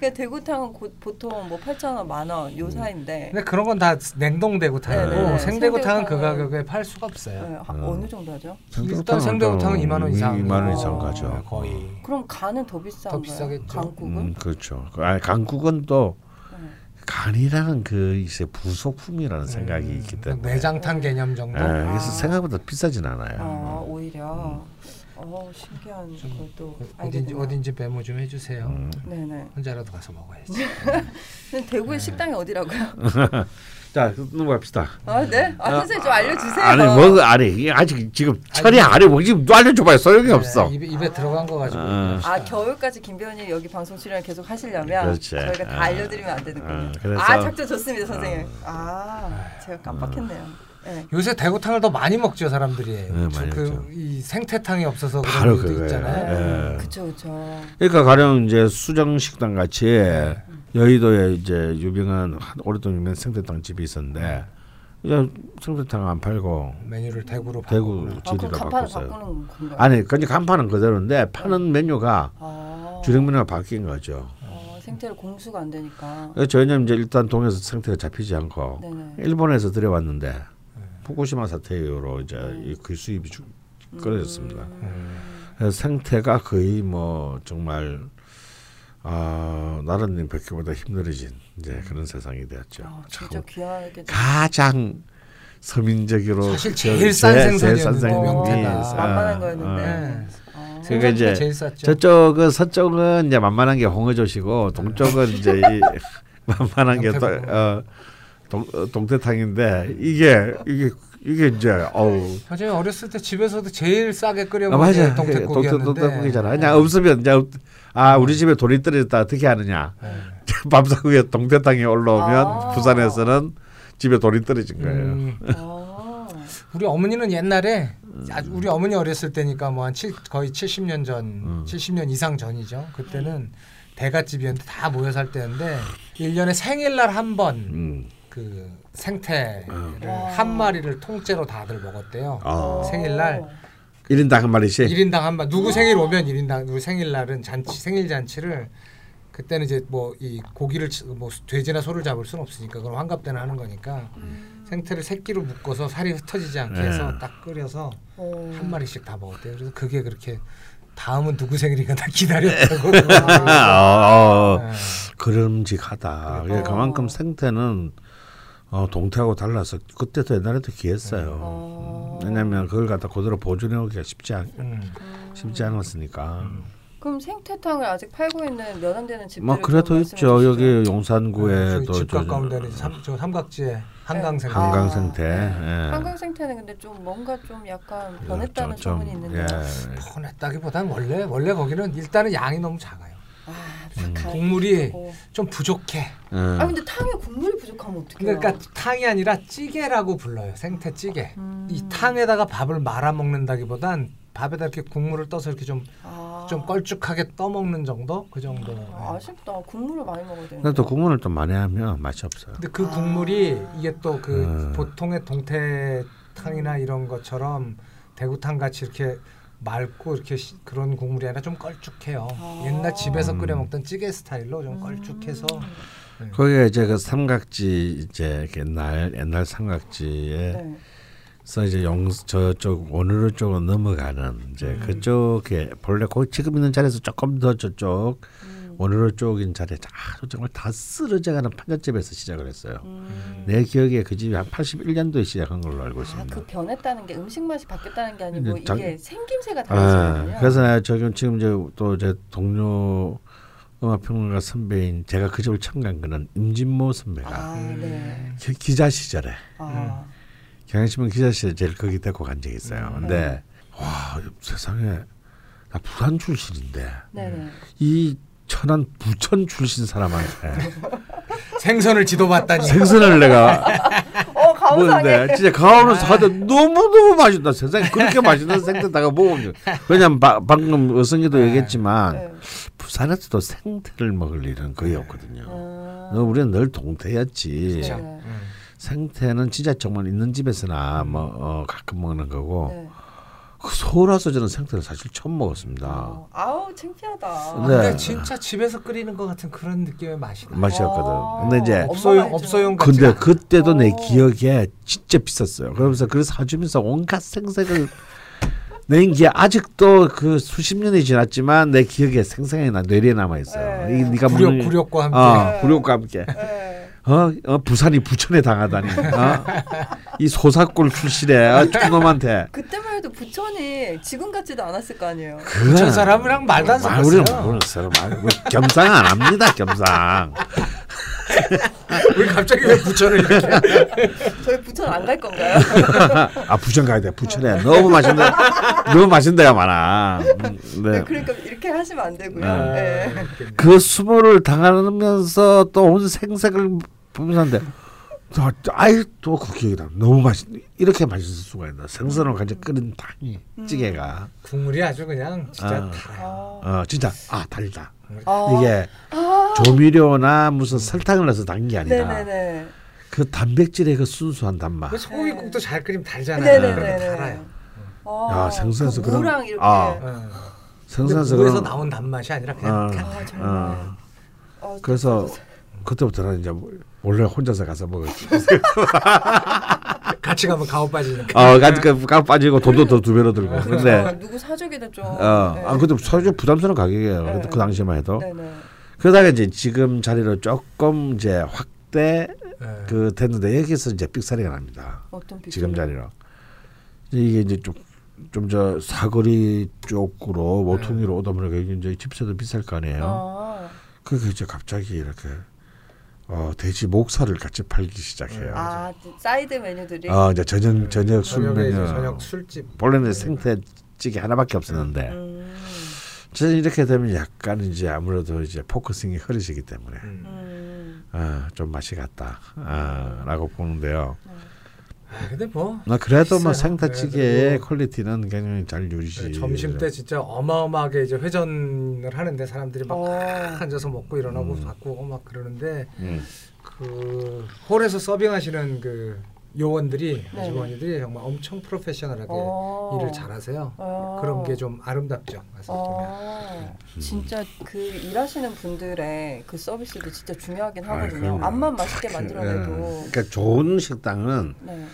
그 대구탕은 고, 보통 뭐 8,000원, 만 원 요 사이인데 근데 그런 건 다 냉동 대구탕이고 네, 네, 네. 생대구탕은 그 가격에 팔 수가 없어요. 네, 하- 음. 어느 정도 하죠? 일단 생대구탕은 2만 원 이상. 2만 원 어. 이상 가죠. 거의. 그럼 간은 더 비싼가요? 더 비싸겠죠. 강국은? 음, 그렇죠. 아니, 강국은 또 네. 간이라는 그 이제 부속품이라는 생각이 음, 있기 때문에 내장탕 개념 정도. 예, 그래서 아. 생각보다 비싸진 않아요. 아 오히려 어 신기한 것도 어딘지. 어딘지 메모 좀 해주세요. 음. 네네. 혼자라도 가서 먹어야지. (laughs) 근데 대구의 식당이 어디라고요? (laughs) 자 넘어갑시다. 아 네. 아 선생님 좀 알려주세요. 아니 뭐 아니 아직 지금 철이 아니 뭐 지금 알려줘봐요 소용이 없어. 네, 입에, 입에 들어간 거 가지고. 어. 아 겨울까지 김 배우님 여기 방송 출연을 계속 하시려면 그렇지. 저희가 다 아. 알려드리면 안 되는군요. 아, 그래서- 아 작전 좋습니다 선생님. 아 제가 깜빡했네요. 네. 요새 대구탕을 더 많이 먹죠 사람들이. 네. 그이 생태탕이 없어서 바로 그런 그거예요. 있잖아요. 예. 그쵸 그쵸. 그러니까 가령 이제 수정 식당 같이 여의도에 이제 유명한 한 오랫동안 유명한 생태탕 집이 있었는데 이제 생태탕 안 팔고 메뉴를 대구로 대구. 아 지리로 간판을 바꿨어요. 아니 그냥 간판은 그대로인데 파는 메뉴가 아, 주력 메뉴가 바뀐 거죠. 어, 생태를 공수가 안 되니까. 그래서 왜냐면 이제 일단 동에서 생태가 잡히지 않고 네네. 일본에서 들여왔는데 후쿠시마 사태 이후로 이제 이- 그 수입이 주, 끊어졌습니다. 음. 생태가 거의 뭐 정말 아 나라님 뵙기보다 힘들어진 이제 그런 세상이 되었죠. 아, 참 진짜 귀하게. 가장 서민적으로 사실 저- 제일 싼 제- 생선이었는데, 어, 만만한 거였는데. 네. 아, 그러니까 이제. 저쪽은 서쪽은 이제 만만한 게 홍어조시고 동쪽은 이제 이 (laughs) 만만한 게 또. 어, 동, 어, 동태탕인데 이게 이게 이게 이제 어우 사실 어렸을 때 집에서도 제일 싸게 끓여 아, 먹는 게 동태국이었는데. 동태국이잖아. 그냥 없으면 이제 없- 아 우리 집에 돈이 떨어졌다 어떻게 하느냐 네. (laughs) 밥상위에 동태탕이 올라오면 아. 부산에서는 집에 돈이 떨어진 거예요. 음, 아, 우리 어머니는 옛날에 음. 아주 우리 어머니 어렸을 때니까 뭐 한 거의 70년 전, 음. 70년 이상 전이죠. 그때는 대갓집이었는데 다 모여 살 때였는데 1년에 생일날 한번 음. 그 생태를 와. 한 마리를 통째로 다들 먹었대요. 아. 생일날 1인당 한 마리씩. 1인당 한 번. 누구 생일 오면 1인당 누구 생일날은 잔치 생일 잔치를 그때는 이제 뭐 이 고기를 치- 뭐 돼지나 소를 잡을 수는 없으니까 그럼 환갑 때나 하는 거니까 생태를 새끼로 묶어서 살이 흩어지지 않게 네. 해서 딱 끓여서 어. 한 마리씩 다 먹었대요. 그래서 그게 그렇게 다음은 누구 생일인가 다 기다렸다고. 어, (laughs) 어, 네. 그름직하다. 예, 그만큼 생태는 어, 동태하고 달라서 그때도 옛날에도 귀했어요. 어. 왜냐하면 그걸 갖다 그대로 보존해 오기가 쉽지 않 음. 쉽지 않았으니까. 그럼 생태탕을 아직 팔고 있는 몇 안 되는 집들 뭐 그래도 있죠. 여기 용산구에 저희 또집 저- 가까운 데는 삼, 저 삼각지에 한강생 아. 한강 생태. 네. 예. 한강 생태는 근데 좀 뭔가 좀 약간 변했다는 좀- 소문이 있는데. 예. 뻔했다기보다는 원래 원래 거기는 일단은 양이 너무 작아요. 아, 음. 가- 국물이. 좀 부족해. 예. 아 근데 탕에 국물이 부족하면 어떡해요? 그러니까 탕이 아니라 찌개라고 불러요. 생태 찌개. 음. 이 탕에다가 밥을 말아 먹는다기보단 밥에다 이렇게 국물을 떠서 이렇게 좀좀 아. 걸쭉하게 떠 먹는 정도 그 정도. 아, 아쉽다. 국물을 많이 먹어야 되는데. 근데 또 국물을 좀 많이 하면 맛이 없어요. 근데 그 아. 국물이 이게 또그 음. 보통의 동태탕이나 이런 것처럼 대구탕 같이 이렇게 맑고 이렇게 시- 그런 국물이 아니라 좀 걸쭉해요. 아. 옛날 집에서 음. 끓여 먹던 찌개 스타일로 좀 걸쭉해서 네. 거기가 이제 그 삼각지 이제 옛날 옛날 삼각지에 네. 서 이제 영 저쪽 원으로 쪽으로 넘어가는 이제 음. 그쪽에 본래 거기 지금 있는 자리에서 조금 더 저쪽 음. 원으로 쪽인 자리에 아주 정말 다 쓰러져가는 판잣집에서 시작을 했어요. 음. 내 기억에 그 집이 한 81년도에 시작한 걸로 알고 아, 있습니다. 그 변했다는 게 음식 맛이 바뀌었다는 게 아니고 장- 이게 생김새가 아, 달라지거든요. 그래서 내가 저기 지금 이제 또 제 동료 음악평론가 선배인 제가 그 집을 처음 간 거는 임진모 선배가 아, 네. 기, 기자 시절에 아. 경향신문 기자 시절에 제일 거기 데리고 간 적이 있어요. 음. 근데 와 세상에 나 부산 출신인데 네, 네. 이 천안 부천 출신 사람한테 (laughs) 생선을 지도받다니. 생선을 내가 (laughs) 어, 감사해. 진짜 가오면서 하다 너무 너무 맛있다. 세상에 그렇게 맛있는 생태다가 먹으면 왜냐면 바, 방금 어성이도 네. 얘기했지만 네. 부산에서도 생태를 먹을 일은 거의 없거든요. 아. 너 우리는 늘 동태였지. 네. 음. 생태는 진짜 정말 있는 집에서나 뭐 어, 가끔 먹는 거고 네. 그 와서 저는 생태를 사실 처음 먹었습니다. 어, 아우 창피하다. 네. 근데 진짜 집에서 끓이는 것 같은 그런 느낌의 맛이 나. 맛이었거든. 아. 근데 이제 업소용 업소용 근데 않아. 그때도 내 어. 기억에 진짜 비쌌어요. 그러면서 그걸 사주면서 온갖 생색을 낸 게 아직도 그 수십 년이 지났지만 내 기억에 생생하게 나 뇌리에 남아 있어요. 네. 이 네가 먹는 굴욕과 함께. 어, 굴욕과 함께. 네. 어, 어 부산이 부천에 당하다니. 어? 이 소사골 출신의 어, 촌놈한테. 그때만 해도 부천이 지금 같지도 않았을 거 아니에요. 부천 사람이랑 말도 안말 우리는 섞었어요. 모르겠어요. 말 우리 겸상 안 합니다. 겸상. (laughs) 우리 갑자기 왜 부천을 이렇게? (laughs) 저희 부천 안 갈 건가요? (laughs) 아 부천 가야 돼. 부천에 너무 맛있는 너무 맛있는 데가 많아. 음, 네. 네. 그러니까 이렇게 하시면 안 되고요. 아. 네. 그 수모를 당하면서 또 온 생색을 보면서 또 아이 또 그 기억이 나. 너무 맛있 이렇게 맛있을 수가 있나. 생선을 가지고 끓인 탕이 찌개가 국물이 아주 그냥 진짜 아. 달아요. 아. 어 진짜 아 달다. 아. 이게 아. 조미료나 무슨 설탕을 넣어서 담긴 게 아니라 네네네. 그 단백질의 그 순수한 단맛. 그 소고기국도 잘 끓이면 달잖아요. 네네네. 그러면 달아요. 야, 생선에서 그 그런- 무랑 이렇게. 아. 어. 근데 생선에서 그런 나온 단맛이 아니라 그냥 어, 그냥 아 정말. 어. 어, 그래서 그때부터는 이제 원래 혼자서 가서 먹었지. (laughs) 같이 가면 가오 빠지니까. 어, 가니까 빠지고 돈도 더 두 배로 들고. 그렇죠. 근데 누구 사주기는 좀. 어, 네. 아 근데 사실 부담스러운 가격이에요. 네. 그 당시만 해도. 네 네. 그러다가 이제 지금 자리로 조금 이제 확대 네. 그 됐는데 여기서 이제 삑사리가 납니다. 어떤 비 지금 자리로. 이게 이제 좀 좀 저 사거리 쪽으로 모퉁이로 오다 보니까 이제 집세도 비쌀 거 아니에요. 아. 그게 이제 갑자기 이렇게 어 돼지 목살을 같이 팔기 시작해요. 아 사이드 메뉴들이. 어 이제 저녁 저녁 술 메뉴. 저녁 술집. 원래는 생태찌개 하나밖에 없었는데 음. 저는 이렇게 되면 약간 이제 아무래도 이제 focusing이 흐려지기 때문에 음. 음. 아, 좀 맛이 갔다라고 보는데요. 아, 근데 뭐 아, 그래도 뭐 있어요. 생태찌개의 네, quality는 굉장히 잘 유지. 네, 점심 때 진짜 어마어마하게 이제 회전을 하는데 사람들이 막 어. 앉아서 먹고 일어나고 음. 바꾸고 막 그러는데 음. 그 홀에서 서빙하시는 그 요원들이 네. 직원들이 정말 엄청 프로페셔널하게 어. 일을 잘하세요. 어. 그런 게 좀 아름답죠. 보면. 어, 진짜 그 일하시는 분들의 그 서비스도 진짜 중요하긴 하거든요. 그럼요. 앞만 맛있게 예. 만들어내도. 그러니까 좋은 식당은 네.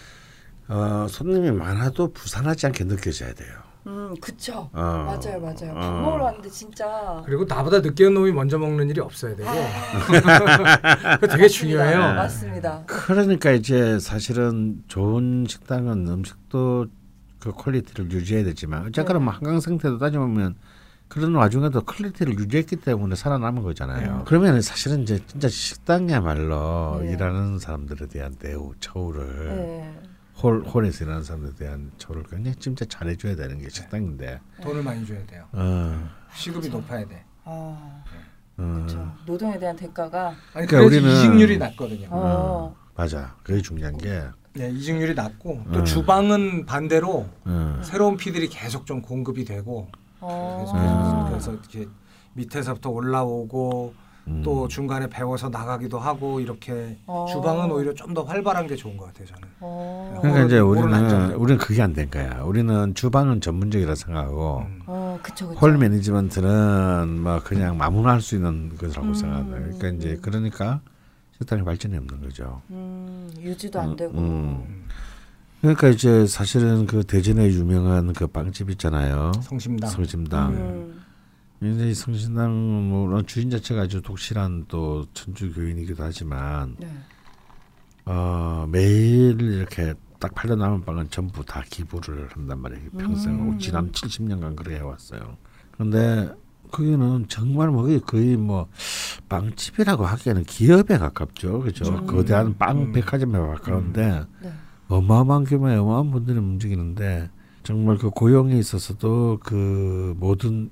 어, 손님이 많아도 부산하지 않게 느껴져야 돼요. 음, 그쵸. 어. 맞아요, 맞아요. 밥 어. 먹으러 왔는데 진짜. 그리고 나보다 늦게 온 놈이 먼저 먹는 일이 없어야 되고 아, (laughs) 그거 되게 중요해요. 네. 맞습니다. 그러니까 이제 사실은 좋은 식당은 음식도 그 quality를 유지해야 되지만 어쨌거나 뭐 한강 생태도 따져보면 그런 와중에도 quality를 유지했기 때문에 살아남은 거잖아요. 네. 그러면 사실은 이제 진짜 식당이야말로 네. 일하는 사람들에 대한 대우, 처우를 네. 홀 홀에서 일하는 사람들에 대한 처우를 굉장히 진짜 잘해줘야 되는 게 식당인데. 돈을 많이 줘야 돼요. 어, 시급이 높아야 돼. 아, 어. 그렇죠. 노동에 대한 대가가 아니 그러니까 그래서 우리는- 이직률이 낮거든요. 어. 맞아. 그게 중요한 게. 네, 이직률이 낮고 또 음. 주방은 반대로 어, 새로운 피들이 계속 좀 공급이 되고 계속 어. 그래서 이렇게 밑에서부터 올라오고 음. 또 중간에 배워서 나가기도 하고 이렇게 어. 주방은 오히려 좀 더 활발한 게 좋은 것 같아요 저는. 어. 그러니까 이제 우리는. 우리는 그게 안 된 거야. 우리는 주방은 전문적이라 생각하고 음. 어, 그쵸, 그쵸. 홀 매니지먼트는 뭐 그냥 마무리할 수 있는 것이라고 음. 생각해요. 그러니까 이제 그러니까 식당의 발전이 없는 거죠. 음, 유지도 안 음, 되고. 음. 그러니까 이제 사실은 그 대전에 유명한 그 빵집 있잖아요. 성심당. 성심당. 음. 이 성심당 물론 주인 자체가 아주 독실한 또 천주 교인이기도 하지만 네. 어, 매일 이렇게 딱 팔려 남은 빵은 전부 다 기부를 한단 말이에요. 평생 음. 지난 70년간 그렇게 해왔어요. 그런데 거기는 정말 뭐 거의- 거의 뭐 빵집이라고 하기에는 기업에 가깝죠, 그죠? 음. 거대한 빵 음. 백화점에 가까운데 네. 어마어마한 규모의 어마어마한 분들이 움직이는데 정말 그 고용에 있어서도 그 모든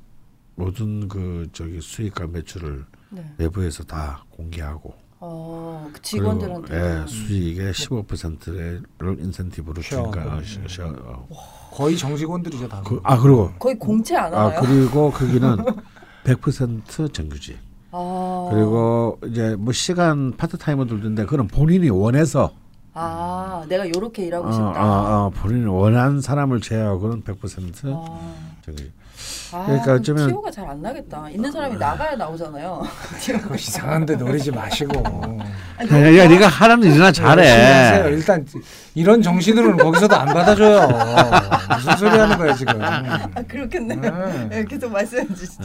모든 그 저기 수익과 매출을 네. 내부에서 다 공개하고 어, 그 직원들한테. 예, 수익의 15%를 인센티브로 쉐어하고. 준가 쉐어. 어. 거의 정직원들이죠 다. 그, 아 그리고 거의 공채 안 하나요? 아 그리고 거기는 (laughs) 100% 정규직. 아. 그리고 이제 뭐 시간 파트 타이머들인데 그런 본인이 원해서 아, 내가 요렇게 일하고 어, 싶다. 어, 어, 본인이 원하는 사람을 제외하고는 100% 아. 정규직. 아, 그러니까 어쩌면- 티오가 잘 안 나겠다. 있는 사람이 나가야 나오잖아요. (laughs) 이상한데 노리지 마시고. 야, 야, 네가 하라는 일이나 열심히 하세요. 잘해. 일단 이런 정신으로는 거기서도 안 받아줘요. 무슨 소리 하는 거야 지금. 아, 그렇겠네요. 네. 네, 계속 말씀해 주시죠.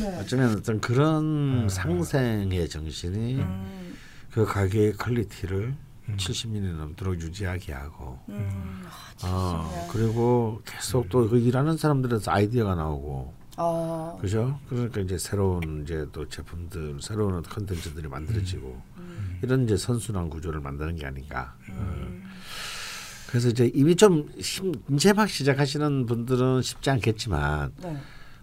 네. 어쩌면 어떤 그런 상생의 정신이 음, 그 가게의 quality를 70년이 넘도록 유지하게 하고 음, 아, 어. 그리고 계속 또 그 일하는 사람들에서 아이디어가 나오고 아, 그죠? 그러니까 이제 새로운 이제 또 제품들, 새로운 컨텐츠들이 만들어지고 음. 이런 이제 선순환 구조를 만드는 게 아닌가. 어. 음. 그래서 이제 이미 좀 힘, 이제 막 시작하시는 분들은 쉽지 않겠지만 네.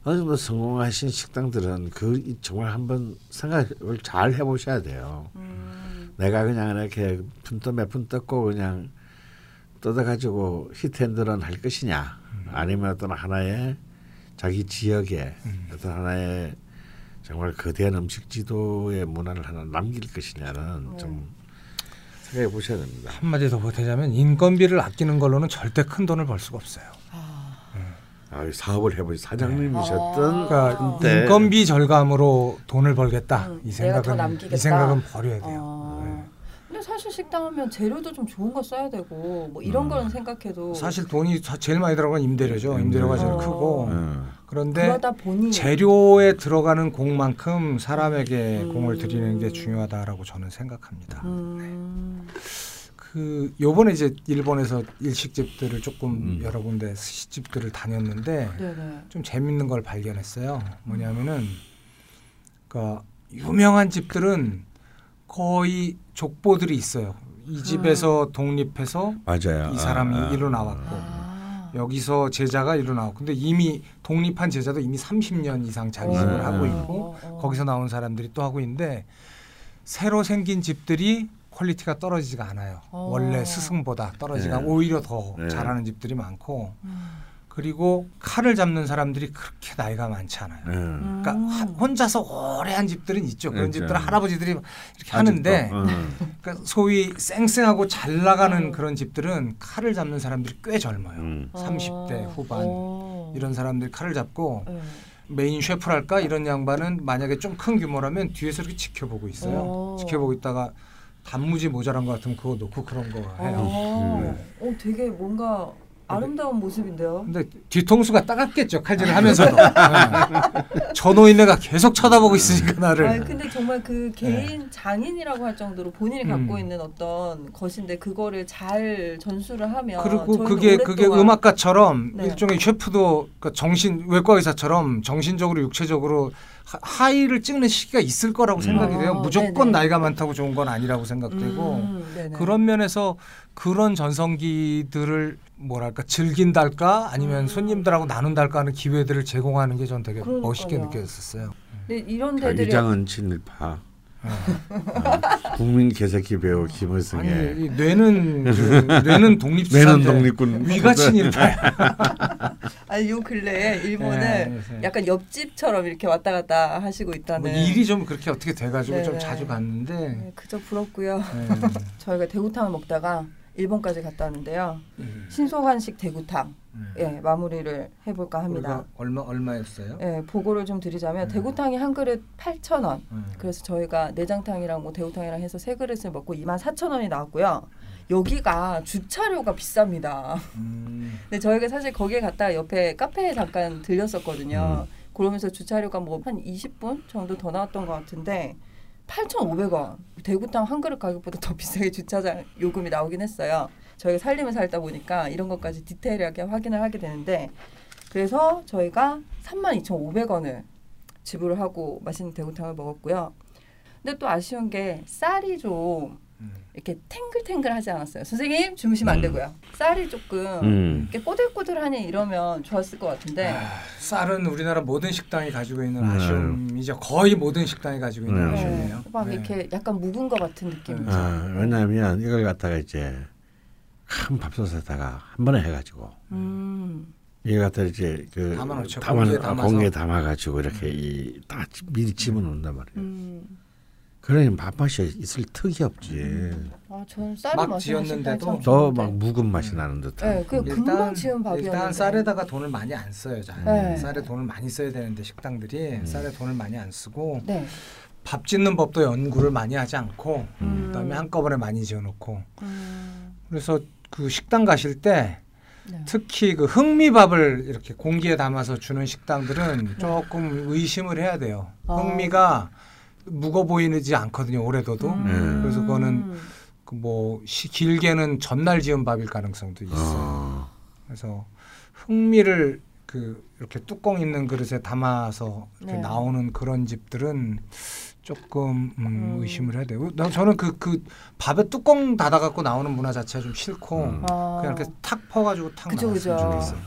어느 정도 성공하신 식당들은 그 이- 정말 한번 생각을 잘 해보셔야 돼요. 음, 내가 그냥 이렇게 푼떠 몇푼 뜯고 그냥 뜯어가지고 히트앤드런 할 것이냐 아니면 어떤 하나의 자기 지역에 어떤 하나의 정말 거대한 음식 지도의 문화를 하나 남길 것이냐는 좀 생각해 보셔야 됩니다. 한마디 더 보태자면 인건비를 아끼는 걸로는 절대 큰 돈을 벌 수가 없어요. 아, 아, 사업을 해보시 사장님이셨던 그러니까 네. 인건비 절감으로 돈을 벌겠다 음, 이 내가 더 생각은 남기겠다. 이 생각은 버려야 돼요. 어. 근데 사실 식당 하면 재료도 좀 좋은 거 써야 되고 뭐 이런 음. 거는 생각해도 사실 돈이 사- 제일 많이 들어간 임대료죠. 임대료가 제일 어. 크고 음. 그런데 재료에 들어가는 공만큼 사람에게 음. 공을 들이는 게 중요하다라고 저는 생각합니다. 음, 그 요번에 이제 일본에서 일식집들을 조금 음. 여러 군데 스시집들을 다녔는데 네네. 좀 재밌는 걸 발견했어요. 뭐냐면은 그러니까 유명한 집들은 거의 족보들이 있어요. 이 집에서 독립해서 맞아요. 이 사람이 아, 아. 이로 나왔고 아, 여기서 제자가 이로 나왔고 근데 이미 독립한 제자도 이미 30년 이상 자기 어. 집을 하고 어, 있고 어. 거기서 나온 사람들이 또 하고 있는데 새로 생긴 집들이 quality가 떨어지지가 않아요. 어. 원래 스승보다 떨어지가 네. 오히려 더 네. 잘하는 집들이 많고 음. 그리고 칼을 잡는 사람들이 그렇게 나이가 많지 않아요. 음. 그러니까 하- 혼자서 오래 한 집들은 있죠. 그런 그렇죠. 집들은 할아버지들이 이렇게 하는데 음. 그러니까 소위 쌩쌩하고 잘 나가는 음. 그런 집들은 칼을 잡는 사람들이 꽤 젊어요. 음. 30대 후반 어. 이런 사람들이 칼을 잡고 네. 메인 셰프랄까 이런 양반은 만약에 좀 큰 규모라면 뒤에서 이렇게 지켜보고 있어요. 어. 지켜보고 있다가 단무지 모자란 것 같으면 그거 놓고 그런 거 해요. 어, 네. 어, 되게 뭔가 아름다운 모습인데요. 근데 뒤통수가 따갑겠죠 칼질을 하면서도 네. 저 노인네가 계속 쳐다보고 있으니까 나를 아니 근데 정말 그 개인 장인이라고 할 정도로 본인이 네. 음. 갖고 있는 어떤 것인데 그거를 잘 전수를 하면 그리고 그게 그게 오랫동안 음악가처럼 네. 일종의 셰프도 그러니까 정신 외과 의사처럼 정신적으로 육체적으로 하- 하이를 찍는 시기가 있을 거라고 음. 생각이 돼요. 아, 무조건 네네. 나이가 많다고 좋은 건 아니라고 생각되고 음. 그런 면에서 그런 전성기들을 뭐랄까 즐긴달까 아니면 음. 손님들하고 나눈달까 하는 기회들을 제공하는 게 전 되게 그러니까요. 멋있게 느껴졌었어요. 근데 이런 데들이 자기장은 친일파. 네. 어, 국민 개새끼 배우 아니 김의승의 이 뇌는 그, 뇌는 독립 매는 독립군 위가 친일파야. (laughs) 아니 요 근래에 일본은 네, 네. 약간 옆집처럼 이렇게 왔다 갔다 하시고 뭐 있다는 일이 좀 그렇게 어떻게 돼가지고 좀 네네. 자주 갔는데 네, 그저 부럽고요. 네. (laughs) 저희가 대구탕을 먹다가 일본까지 갔다 왔는데요. 음. 신소한식 대구탕 음. 예 마무리를 해볼까 합니다. 얼마 얼마였어요? 예 보고를 좀 드리자면 음. 대구탕이 한 그릇 8,000원. 음. 그래서 저희가 내장탕이랑 뭐 대구탕이랑 해서 세 그릇을 먹고 24,000원이 나왔고요. 여기가 주차료가 비쌉니다. 음. (laughs) 근데 저희가 사실 거기에 갔다가 옆에 카페에 잠깐 들렸었거든요. 그러면서 주차료가 뭐 한 20분 정도 더 나왔던 것 같은데 8,500원. 대구탕 한 그릇 가격보다 더 (laughs) 비싸게 주차장 요금이 나오긴 했어요. 저희가 살림을 살다 보니까 이런 것까지 디테일하게 확인을 하게 되는데 그래서 저희가 32,500원을 지불을 하고 맛있는 대구탕을 먹었고요. 근데 또 아쉬운 게 쌀이 좀 음. 이렇게 탱글탱글하지 않았어요. 선생님 주무시면 안 음. 되고요. 쌀이 조금 음. 이렇게 꼬들꼬들하니 이러면 좋았을 것 같은데 아, 쌀은 우리나라 모든 식당이 가지고 있는 네. 아쉬움이죠. 거의 모든 식당이 가지고 있는 네. 아쉬움이에요. 막 네. 이렇게 약간 묵은 것 같은 느낌이죠. 아, 왜냐하면 이걸 갖다가 이제 큰 밥솥에다가 한 번에 해가지고 음. 이걸 갖다 이제 그 담아놓죠. 담아 공기에 담아가지고 이렇게 이 다 미리 집어놓는단 말이에요. 음. 그러니 밥맛이 있을 턱이 없지. 아, 저는 쌀이 막 지었는데도 식당이 참더 좋은데. 막 묵은 맛이 나는 듯한. 네, 그 금방 지은 밥이었는데. 일단 쌀에다가 돈을 많이 안 써요. 잘. 네. 쌀에 돈을 많이 써야 되는데 식당들이 음. 쌀에 돈을 많이 안 쓰고 네. 밥 짓는 법도 연구를 많이 하지 않고 음. 그다음에 한꺼번에 많이 지어놓고 음. 그래서 그 식당 가실 때 네. 특히 그 흑미밥을 이렇게 공기에 담아서 주는 식당들은 조금 의심을 해야 돼요. 아. 흑미가 무거 보이지 않거든요. 오래둬도. 음. 그래서 그거는 그 뭐 길게는 전날 지은 밥일 가능성도 있어요. 어. 그래서 흑미를 그 이렇게 뚜껑 있는 그릇에 담아서 이렇게 네. 나오는 그런 집들은 조금 음, 음. 의심을 해야 돼요. 나 저는 그 그 밥에 뚜껑 닫아 갖고 나오는 문화 자체가 좀 싫고 음. 아. 그냥 이렇게 탁 퍼가지고 탁 그죠, 나왔으면 그죠. 좋겠어요.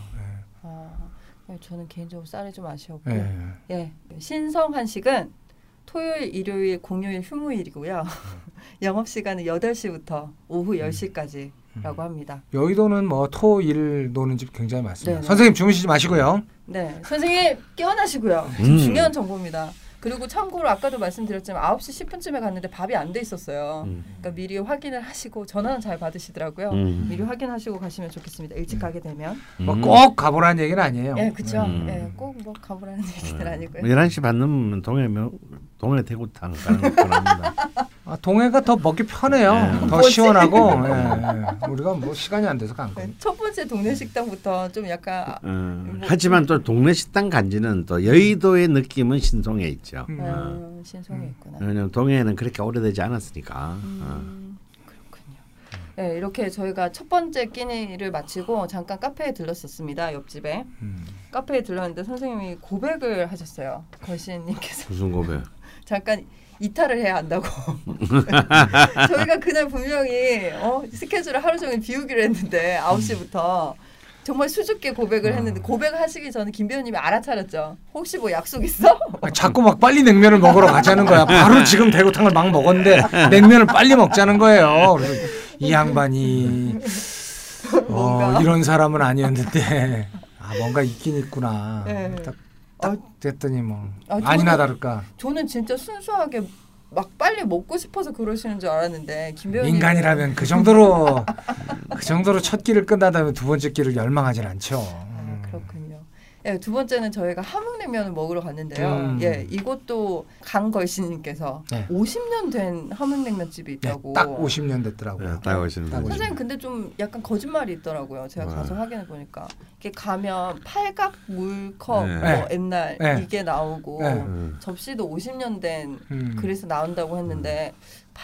아, 네, 저는 개인적으로 쌀이 좀 아쉬웠고. 예. 예. 예. 신성 한식은 토요일, 일요일, 공휴일 휴무일이고요. (laughs) 영업 시간은 8시부터 오후 10시까지 라고 음. 합니다. 여의도는 뭐 토 일 노는 집 굉장히 많습니다. 네네. 선생님 주무시지 마시고요. 네. 선생님 깨어나시고요. 음. 중요한 정보입니다. 그리고 참고로 아까도 말씀드렸지만 9시 10분쯤에 갔는데 밥이 안 돼 있었어요. 음. 그러니까 미리 확인을 하시고 전화는 잘 받으시더라고요. 음. 미리 확인하시고 가시면 좋겠습니다. 일찍 가게 되면. 뭐 음. 꼭 가보라는 얘기는 아니에요. 예, 그렇죠. 음. 예, 꼭뭐 가보라는 얘기는 아니고요. 11시 반 넘으면 동해 명 동해 대구탕 가는 거 권합니다. 아, 동해가 더 먹기 편해요. 네. 더 뭐지? 시원하고. 예, (laughs) 예. 우리가 뭐 시간이 안 돼서 간 네, 거예요. 첫 번째 동네 식당부터 좀 약간 아, 어, 뭐- 하지만 또 동네 식당 간지는 또 여의도의 느낌은 신송에 있죠. 음. 어, 신송이 있구나. 왜냐면 동해는 그렇게 오래되지 않았으니까. 어. 음, 그렇군요. 네, 이렇게 저희가 첫 번째 끼니를 마치고 잠깐 카페에 들렀었습니다. 옆집에 음. 카페에 들렀는데 선생님이 고백을 하셨어요. 걸신님께서 무슨 고백? (laughs) 잠깐 이탈을 해야 한다고. (laughs) 저희가 그날 분명히 어, 스케줄을 하루 종일 비우기로 했는데 9시부터 정말 수줍게 고백을 했는데 고백하시기 전에 김 배우님이 알아차렸죠. 혹시 뭐 약속 있어? 아, 자꾸 막 빨리 냉면을 먹으러 가자는 거야. 바로 지금 대구탕을 막 먹었는데 냉면을 빨리 먹자는 거예요. 이 양반이 어. 이런 사람은 아니었는데 아 뭔가 있긴 있구나. 네. 딱, 딱 됐더니 뭐 아, 저는- 아니나 다를까 저는 진짜 순수하게 막 빨리 먹고 싶어서 그러시는 줄 알았는데 김 배우님 인간이라면 그 정도로 (laughs) 그 정도로 첫 끼를 끝나다면 두 번째 끼를 열망하진 않죠. 아, 음. 예, 두 번째는 저희가 함흥냉면을 먹으러 갔는데요. 음. 예, 이것도 강걸신님께서 네. 50년 된 함흥냉면 집이 네, 있다고. 딱 50년 됐더라고요. 네, 딱 오시는 딱 거죠. 오시는 선생님 근데 좀 약간 거짓말이 있더라고요. 제가 네. 가서 확인해 보니까 이게 가면 팔각 물컵 네. 뭐 네. 옛날 네. 이게 나오고 네. 음. 접시도 50년 된 음. 그래서 나온다고 했는데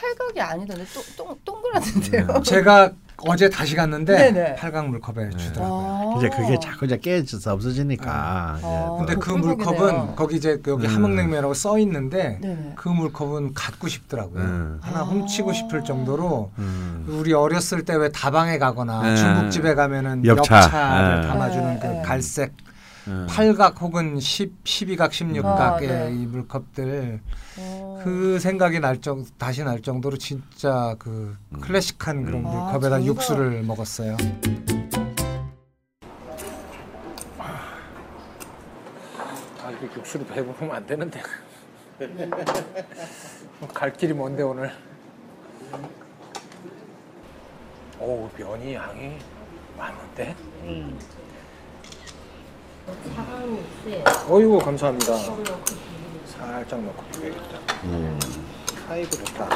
팔각이 아니던데 똥, 똥 동그랗던데요. 네. (laughs) 제가 어제 다시 갔는데 네네. 팔각 물컵에 네. 주더라고요. 아. 이제 그게 자꾸 이제 깨져서 없어지니까. 아. 이제 근데 그 복불복이네요. 물컵은 거기 이제 그 여기 음. 함흥냉면이라고 써 있는데 네네. 그 물컵은 갖고 싶더라고요. 음. 하나 아. 훔치고 싶을 정도로 음. 우리 어렸을 때 왜 다방에 가거나 네. 중국집에 가면은 엽차. 엽차를 네. 담아주는 네, 그 네. 갈색 음. 팔각 혹은 10, 12각, 16각의 아, 네. 이 물컵들 어. 그 생각이 날 정, 다시 날 정도로 진짜 그 음. 클래식한 그런 음. 아, 물컵에다 저희가- 육수를 먹었어요. 아 이게 육수로 배부르면 안 되는데 (laughs) 갈 길이 뭔데 오늘 오 면이 양이 많은데 어이구 감사합니다. 살짝 넣고 비벼야겠다. 음. 아이고 좋다.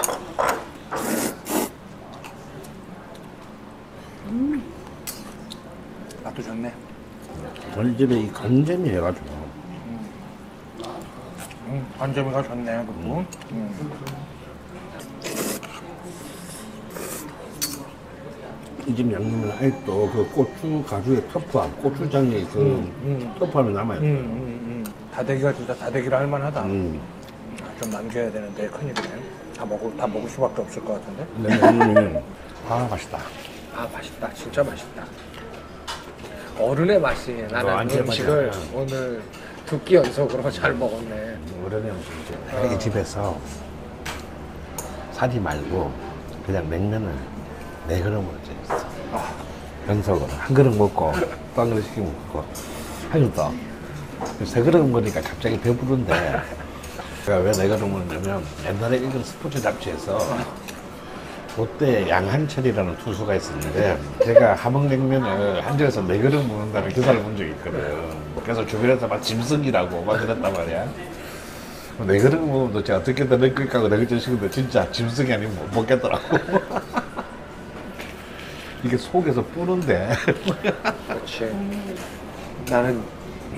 맛도 좋네. 저희 집에 이 간잼이 해가지고. 음, 반점이가 좋네 그리고. 음. 이 집 양념은 아직도 그 고추 가루의 터프함, 고추장의 그 음. 터프함이 남아요. 음, 음, 음. 다대기가 진짜 다대기를 할 만하다 음. 아, 좀 남겨야 되는데 큰일이네 다 먹을 다 먹을 수밖에 없을 것 같은데 양념이 아 맛있다. 아 맛있다 진짜 맛있다 어른의 맛이 나는 완전 음식을 맞아. 오늘 두 끼 연속으로 (laughs) 잘 먹었네 오래된 음식이죠. 만약에 집에서 사지 말고 그냥 냉면을 네 그릇 먹었어. 연속으로 한 그릇 먹고 또 한 그릇 시켜 먹고 하겠다. 세 그릇 먹으니까 갑자기 배부른데 제가 왜 네 그릇 먹냐면 옛날에 읽은 스포츠 잡지에서 그때 양한철이라는 투수가 있었는데 제가 함흥냉면을 한 절에서 네 그릇 먹는다는 기사를 본 적이 있거든. 그래서 주변에서 막 짐승이라고 막 그랬단 말이야. 네 그릇 먹으면 도대체 어떻게든 넣을까 하고 네 그릇 시켰는데 진짜 짐승이 아니면 못 먹겠더라고. 이게 속에서 뿌는데 그렇지 나는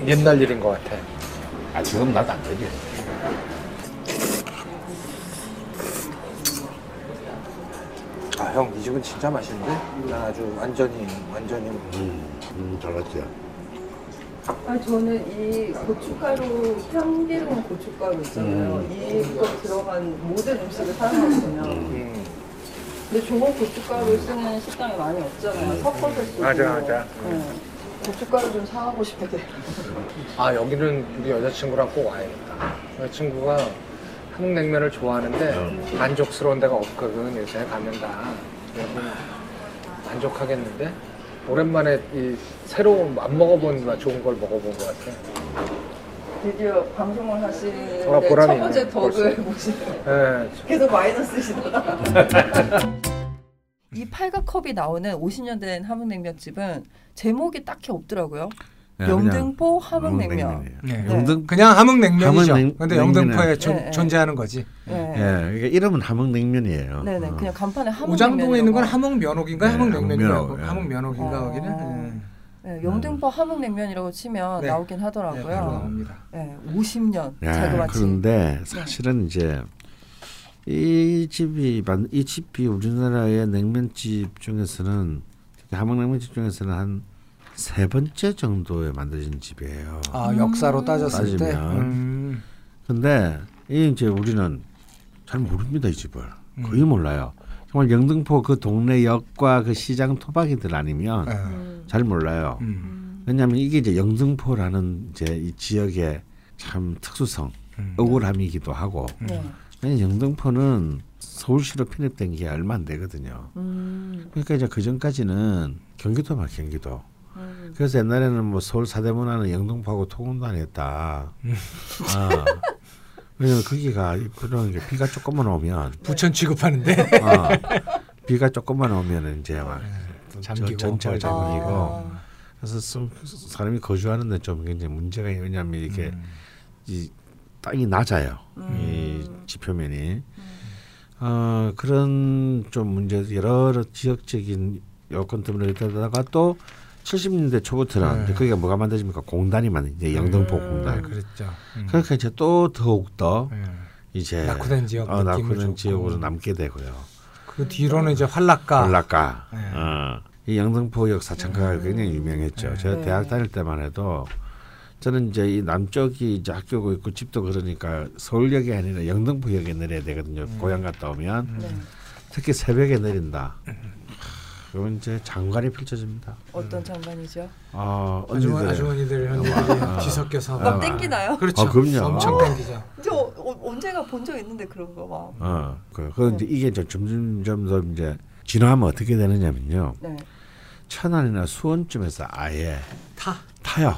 옛날 일인 것 같아 아 지금 나도 안 되지. 아 형 이 집은 진짜 맛있는데 나 아주 완전히 완전히 음, 음 잘났지. 아 저는 이 고춧가루 참기름 고춧가루 있잖아요. 이거 들어간 모든 음식을 사용하거든요. 음. 근데 좋은 고춧가루 쓰는 식당이 많이 없잖아요. 섞어서 쓰고. 맞아, 맞아. 네. 고춧가루 좀 사가고 싶은데. 아 여기는 우리 여자친구랑 꼭 와야겠다 여자친구가 한국 냉면을 좋아하는데 만족스러운 데가 없거든 요새 가면 다 여기 만족하겠는데 오랜만에 이 새로운 안 먹어본 맛 좋은 걸 먹어본 것 같아 드디어 방송을 하시는데 아, 보람이 첫 번째 있네, 덕을. 보시네요. 예, 계속 마이너스시더라. (laughs) 이 팔각컵이 나오는 50년 된 함흥냉면집은 제목이 딱히 없더라고요. 네, 그냥 영등포 함흥냉면. 함흥냉면이에요. 네. 네. 영등 그냥 함흥냉면이죠 함흥냉- 근데 영등포에 존- 네, 네. 존재하는 거지 네. 예, 그러니까 이름은 함흥냉면이에요. 네네 어. 그냥 간판에 함흥냉면. 오장동에 있는 건. 함흥면옥인가 네, 함흥냉면인가 함흥면옥, 예. 함흥면옥인가 아. 거기는 예. 네, 영등포 함흥냉면이라고 치면 네. 나오긴 네, 하더라고요. 나옵니다 네, 50년 야, 자그마치. 그런데 사실은 이제 이 집이 만- 이 집이 우리나라의 냉면집 중에서는 함흥냉면집 중에서는 한 세 번째 정도에 만들어진 집이에요. 아 역사로 따졌을 때 따지면. 음. 근데 이 이제 우리는 잘 모릅니다 이 집을 음. 거의 몰라요. 정말 영등포 그 동네 역과 그 시장 토박이들 아니면 예. 음. 잘 몰라요. 음. 왜냐하면 이게 이제 영등포라는 이제 이 지역의 참 특수성, 음. 억울함이기도 하고 네. 왜냐 영등포는 서울시로 편입된 게 얼마 안 되거든요. 음. 그러니까 이제 그 전까지는 경기도만 경기도. 음. 그래서 옛날에는 뭐 서울 사대문화는 영등포하고 통운도 안 했다. 아. 왜냐면 거기가 그런 게 비가 조금만 오면 부천 취급하는데 어, 비가 조금만 오면 이제 막 잠기고 전체가 벌써. 잠기고 아. 그래서 좀 사람이 거주하는데 좀 굉장히 문제가 있- 왜냐하면 이렇게 음. 이 땅이 낮아요. 음. 이 지표면이 어, 그런 좀 문제 여러 지역적인 여건 때문에 그러다가 또 70년대 초부터는 네. 거기가 뭐가 만들어집니까 공단이 만 이제 영등포 음. 공단. 아, 그랬죠. 음. 그러니까 이제 또 더욱 더 예. 이제 낙후된 지역 어, 낙후된. 지역으로 남게 되고요. 그 뒤로는 이제 활락가. 올라가. 네. 어. 이 영등포역 사창가가 음. 굉장히 유명했죠. 네. 제가 네. 대학 다닐 때만 해도 저는 이제 이 남쪽이 이제 학교고 있고 집도 그러니까 서울역이 아니라 영등포역에 내려야 되거든요. 음. 고향 갔다 오면 네. 특히 새벽에 내린다. 그건 이제 장관이 펼쳐집니다. 어떤 장관이죠? 아, 아주머, 언니들. 아주머니들 현님들이 아. 뒤섞여서 막 아. 땡기나요? 그렇죠. 아, 그럼요. 엄청 땡기죠. 저 어, 언제가 본 적 있는데 그런 거 막. 어, 그, 그 이제 이게 이제 점점점 더 이제 진화하면 어떻게 되느냐면요. 네. 천안이나 수원쯤에서 아예 타. 타요.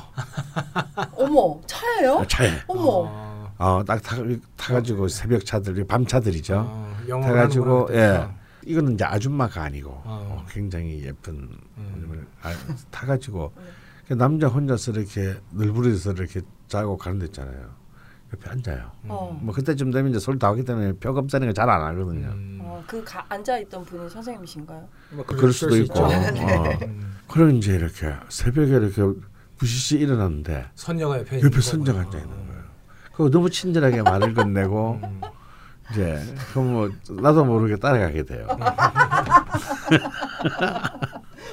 (laughs) 어머 차예요? 아, 차에. 어머. 어, 어, 딱 타, 타가지고 새벽 차들, 밤 차들이죠. 어, 타가지고 예, 이거는 이제 아줌마가 아니고 어. 어, 굉장히 예쁜 음. 아, 타가지고 그 남자 혼자서 이렇게 늘부리서 이렇게 자고 가는 데 있잖아요. 옆에 앉아요. 어. 뭐 그때쯤 되면 이제 서울 다 오기 때문에 표 검사는 거잘안 하거든요. 음. 어, 그 가, 앉아 있던 분이 선생님이신가요? 뭐 그럴 수도 있고. 어. 음. 그럼 이제 이렇게 새벽에 이렇게 부시시 일어났는데 선녀가 옆에 옆에 거구나. 앉아 있는 거예요. 그거 너무 친절하게 말을 건네고 음. 이제 그럼 뭐 나도 모르게 따라가게 돼요. (laughs)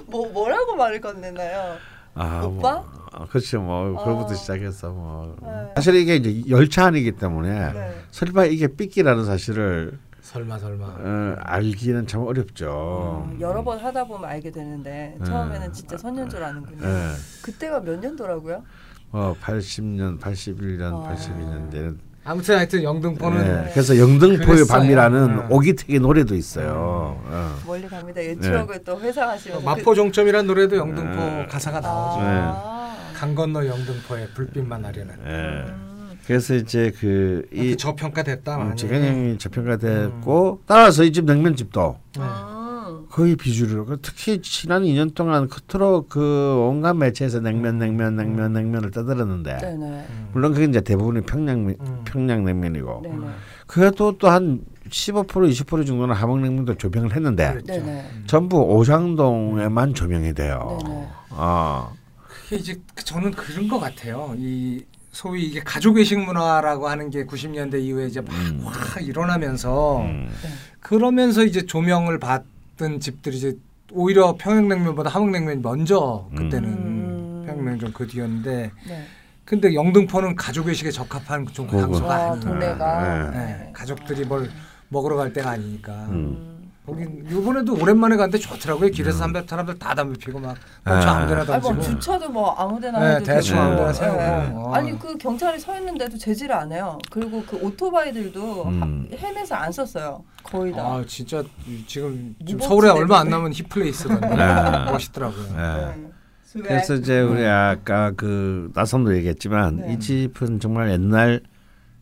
뭐 뭐라고 말을 건네나요? 아, 오빠? 뭐, 어, 그렇죠. 뭐 어. 그거부터 시작해서 뭐 네. 사실 이게 이제 열차 안이기 때문에 네. 설마 이게 삐끼라는 사실을 설마 설마. 어, 알기는 참 어렵죠. 어, 여러 번 하다 보면 알게 되는데 네. 처음에는 진짜 선nhân 줄 아는군요. 예. 그때가 몇 년도라고요? 뭐 80년, 81년, 아. 82년대는 아무튼 하여튼 영등포는 예. 그래서 영등포의. 밤이라는 음. 오기택의 노래도 있어요. 어. 멀리 갑니다. 옛 추억을 또 회상하시면서 마포 종점이라는 노래도 영등포 네. 가사가 그, 나오죠. 아. 강 건너 영등포에 불빛만 하려는. 예. 음. 그래서 이제 그이이 저평가됐다. 재경영이 저평가됐고 따라서 이 집 냉면집도 네. 음. 거의 비주류로 그 특히 지난 2년 동안 그토록 그 온갖 매체에서 냉면 냉면 냉면 냉면을 떠들었는데 네네. 음. 물론 그게 이제 대부분이 평양 음. 평양 냉면이고 네네. 그래도 또 한 15% 20% 정도는 함흥냉면도 조명을 했는데 그랬죠. 네네. 전부 오장동에만 조명이 돼요. 네네. 아, 그게 이제 저는 그런 것 같아요. 이 소위 이게 가족 외식 문화라고 하는 게 90년대 이후에 이제 막 음. 확 일어나면서 음. 그러면서 이제 조명을 받 던 집들이 이제 오히려 평양냉면보다 함흥냉면이 먼저 그때는 음. 평양냉면 좀그 뒤였는데 네. 근데 영등포는 가족 외식에 적합한 좀. 장소가 아, 아니에요. 동네가. 네. 네, 가족들이 뭘 먹으러 갈 때가 아니니까. 음. 음. 거긴 이번에도 오랜만에 갔는데 좋더라고요. 길에서 담배 사람들 다 담배 피고 막 아. 멈춰 아무데나 뭐 던지고. 주차도 뭐 아무데나 네, 해도 대충 되고. 아무데나 세우고. 어. 아니 그 경찰이 서 있는데도 제지를 안 해요. 그리고 그 오토바이들도 음. 하- 헬멧을 안 썼어요. 거의 다. 아 진짜 지금, 지금 서울에 얼마 안. 남은 힙플레이스거든요. (laughs) 네. 멋있더라고요. 예. 네. 그래서 이제 우리 아까 그 나선도 얘기했지만 네. 이 집은 정말 옛날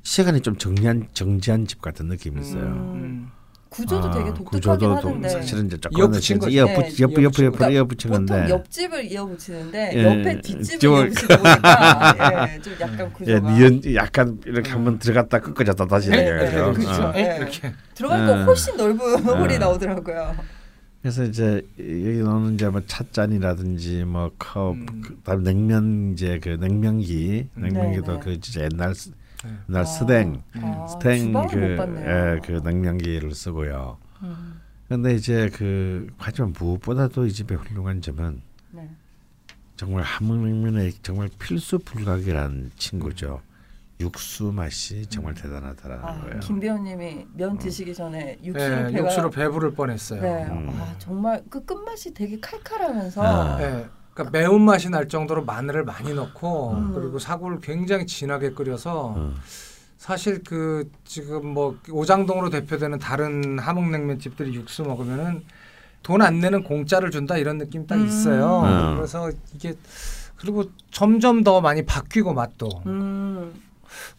시간이 좀 정리한 정지한 집 같은 느낌이 있어요. 음. 구조도 아, 되게 독특하긴 구조도 하는데 사실은 이제 조금 이어붙인 거지. 이어 네, 붙옆옆옆 그러니까 이어붙인 보통 건데 옆집을 이어붙이는데 예, 옆에 뒷집을 저- 이어붙이다 보니까 예, 좀 약간 예, 구조가 니은 약간 이렇게 한번 들어갔다 끊겨졌다 다시 네, 내려가죠. 네, 그렇죠. 어. 네. 이렇게 들어가니까 예. 훨씬 넓은 홀이 예. 나오더라고요. 그래서 이제 여기 나오는 이제 뭐 찻잔이라든지 뭐 컵, 음. 그다음 냉면 이제 그 냉면기, 음. 냉면기도 네, 그 진짜 옛날 스- 네. 옛날 아. 스댕, 아, 주방을 그. 예, 그 냉면기를 쓰고요. 음, 근데 이제 그 하지만 무엇보다도 이 집의 훌륭한 점은 네. 정말 함흥냉면의 정말 필수 불가결한 친구죠. 육수 맛이 정말 대단하다라는 아, 거예요. 김 배우님이 면 드시기 전에 육수로 네, 배가 육수로 배부를 뻔했어요. 네, 음. 아, 정말 그 끝맛이 되게 칼칼하면서 아. 네, 그러니까 매운 맛이 날 정도로 마늘을 많이 넣고 음. 그리고 사골을 굉장히 진하게 끓여서 어. 사실 그 지금 뭐 오장동으로 대표되는 다른 함흥냉면 집들이 육수 먹으면은 돈 안 내는 공짜를 준다 이런 느낌 딱 음. 있어요. 음. 그래서 이게 그리고 점점 더 많이 바뀌고 맛도. 음,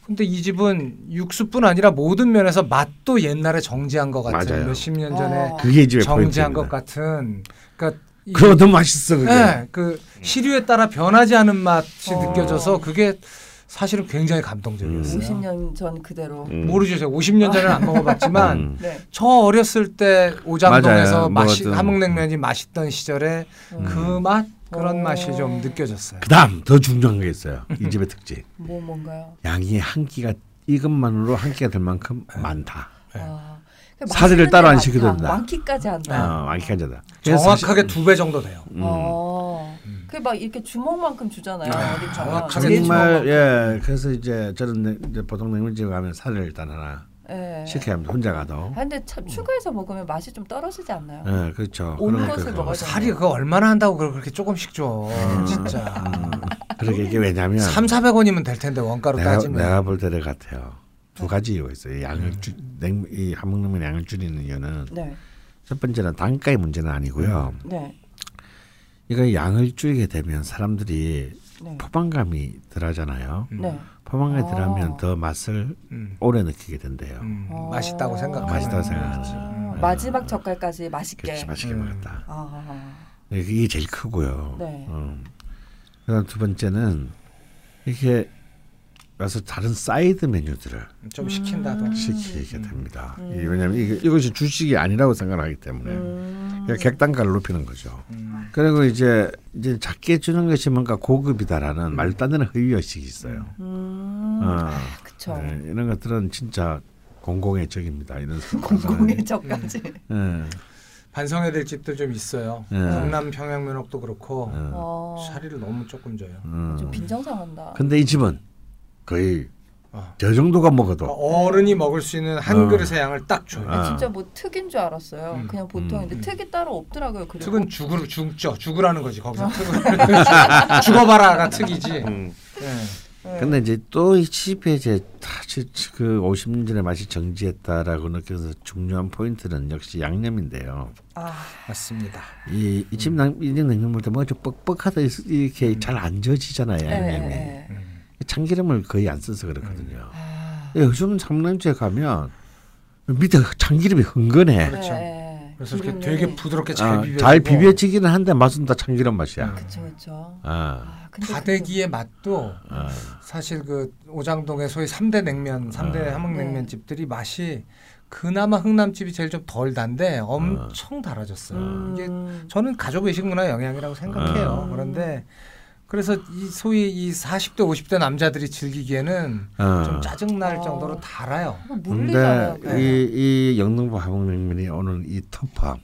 근데 이 집은 육수뿐 아니라 모든 면에서 맛도 옛날에 정지한 것 같은 맞아요. 몇십 년 전에 집의 정지한 것 포인트입니다. 같은 그러니까 이- 그러고 더 맛있어 그게. 네, 그 시류에 따라 변하지 않은 맛이 어. 느껴져서 그게 사실은 굉장히 감동적이었어요. 50년 전 그대로. 음. 모르죠. 제가 50년 전에는 안 먹어봤지만 음. 네. 저 어렸을 때 오장동에서. 맛이 함흥냉면이 맛있던 시절에 음. 그맛 그런 어. 맛이 좀 느껴졌어요. 그다음 더 중요한 게 있어요. 이 집의 (laughs) 특징. 뭐 뭔가요? 양이 한 끼가 이것만으로 한 끼가 될 만큼 많다. 네. 아, 사리를 따로 안 시켜도 많다. 된다. 많기까지 한다. 어, 많기까지다. 정확하게 두 배 정도 돼요. 음. 어. 음. 그막 이렇게 주먹만큼 주잖아요. 아. 정확하게 제 정말 주먹만큼. 예 그래서 이제 저는 냉- 이제 보통 냉면집 가면 살을 일단 하나 예. 시켜야 합니다 혼자 가도 아, 근데 참 추가해서 먹으면 맛이 좀 떨어지지 않나요? 예 그렇죠 온 것을. 먹어야 살이 그거 얼마나 한다고 그렇게 조금씩 줘. 음. 진짜. 그러게 이게 왜냐면 3, 400원이면 될 텐데 원가로 내가 따지면. 내가 볼 때를 같아요 두 가지 이유가 있어요 양을 줄 냉, 이 함흥냉면 양을 줄이는 이유는 네. 첫 번째는 단가의 문제는 아니고요 네. 이거 양을 줄이게 되면 사람들이 네. 포만감이 덜하잖아요 음. 네. 포만감이 아. 덜하면 더 맛을 음. 오래 느끼게 된대요 음, 어. 맛있다고 생각하는 맛있다고 생각하지. 아, 음. 마지막 젓갈까지 맛있게. 그렇지 맛있게 음. 먹었다 아. 네, 이게 제일 크고요. 네. 음. 그다음 두 번째는 이렇게 와서 다른 사이드 메뉴들을 좀 시킨다도. 음. 시키게 됩니다. 음. 이 왜냐하면 이게, 이것이 주식이 아니라고 생각하기 때문에 음. 그러니까 객단가를 높이는 거죠. 음. 그리고 이제 이제 작게 주는 것이 뭔가 고급이다라는 말도 안 되는 허위 의식이 있어요. 음. 어, 그쵸. 네, 이런 것들은 진짜 공공의 적입니다. 이런 (laughs) 공공의 적까지. 예, 반성해야 될 집도 좀 있어요. 네. 경남 평양면옥도 그렇고 예, 어. 사리를 너무 조금 줘요. 음. 좀 빈정상한다. 근데 이 집은 거의 어. 저 정도가 먹어도 그러니까 어른이 먹을 수 있는 한 어. 그릇의 양을 딱 줘요. 아. 진짜 뭐 특인 줄 알았어요. 음. 그냥 보통인데 음. 특이 따로 없더라고요. 그리고 특은 죽을 죽죠. 죽으라는 거지 어. 거기서 특은 (laughs) 죽어봐라가 특이지. 음. 예. 네. 근데 이제 또이 집에 이제 사실 그 50년 전에 맛이 정지했다라고 느껴서 중요한 포인트는 역시 양념인데요. 아, 맞습니다. 이 음. 이집 인증 냉면 볼 때 뭐좀 뻑뻑하다 이렇게 잘안 져지잖아요 예, 양념이. 예. 음. 참기름을 거의 안 써서 그렇거든요. 아. 예, 요즘 삼남주에 가면 밑에 참기름이 흥건해. 그렇죠. 예. 그래서 이렇게 되게 부드럽게 잘 아, 비벼. 잘 비벼지기는 한데 맛은 다 참기름 맛이야. 음. 그렇죠, 그렇죠. 아, 아, 다대기의 맛도 아, 사실 그 오장동의 소위 삼대 냉면, 삼대 아. 함흥냉면 네. 집들이 맛이 그나마 흥남집이 제일 좀 덜 단데 엄청 달아졌어요. 그, 이게 음, 저는 가족 외식 문화 영향이라고 생각해요. 음. 그런데 그래서 이 소위 이 40대 50대 남자들이 즐기기에는 어. 좀 짜증 날 어. 정도로 달아요. 물리잖아요. 근데 이, 이 영등포 함흥냉면이 오는 이 터프함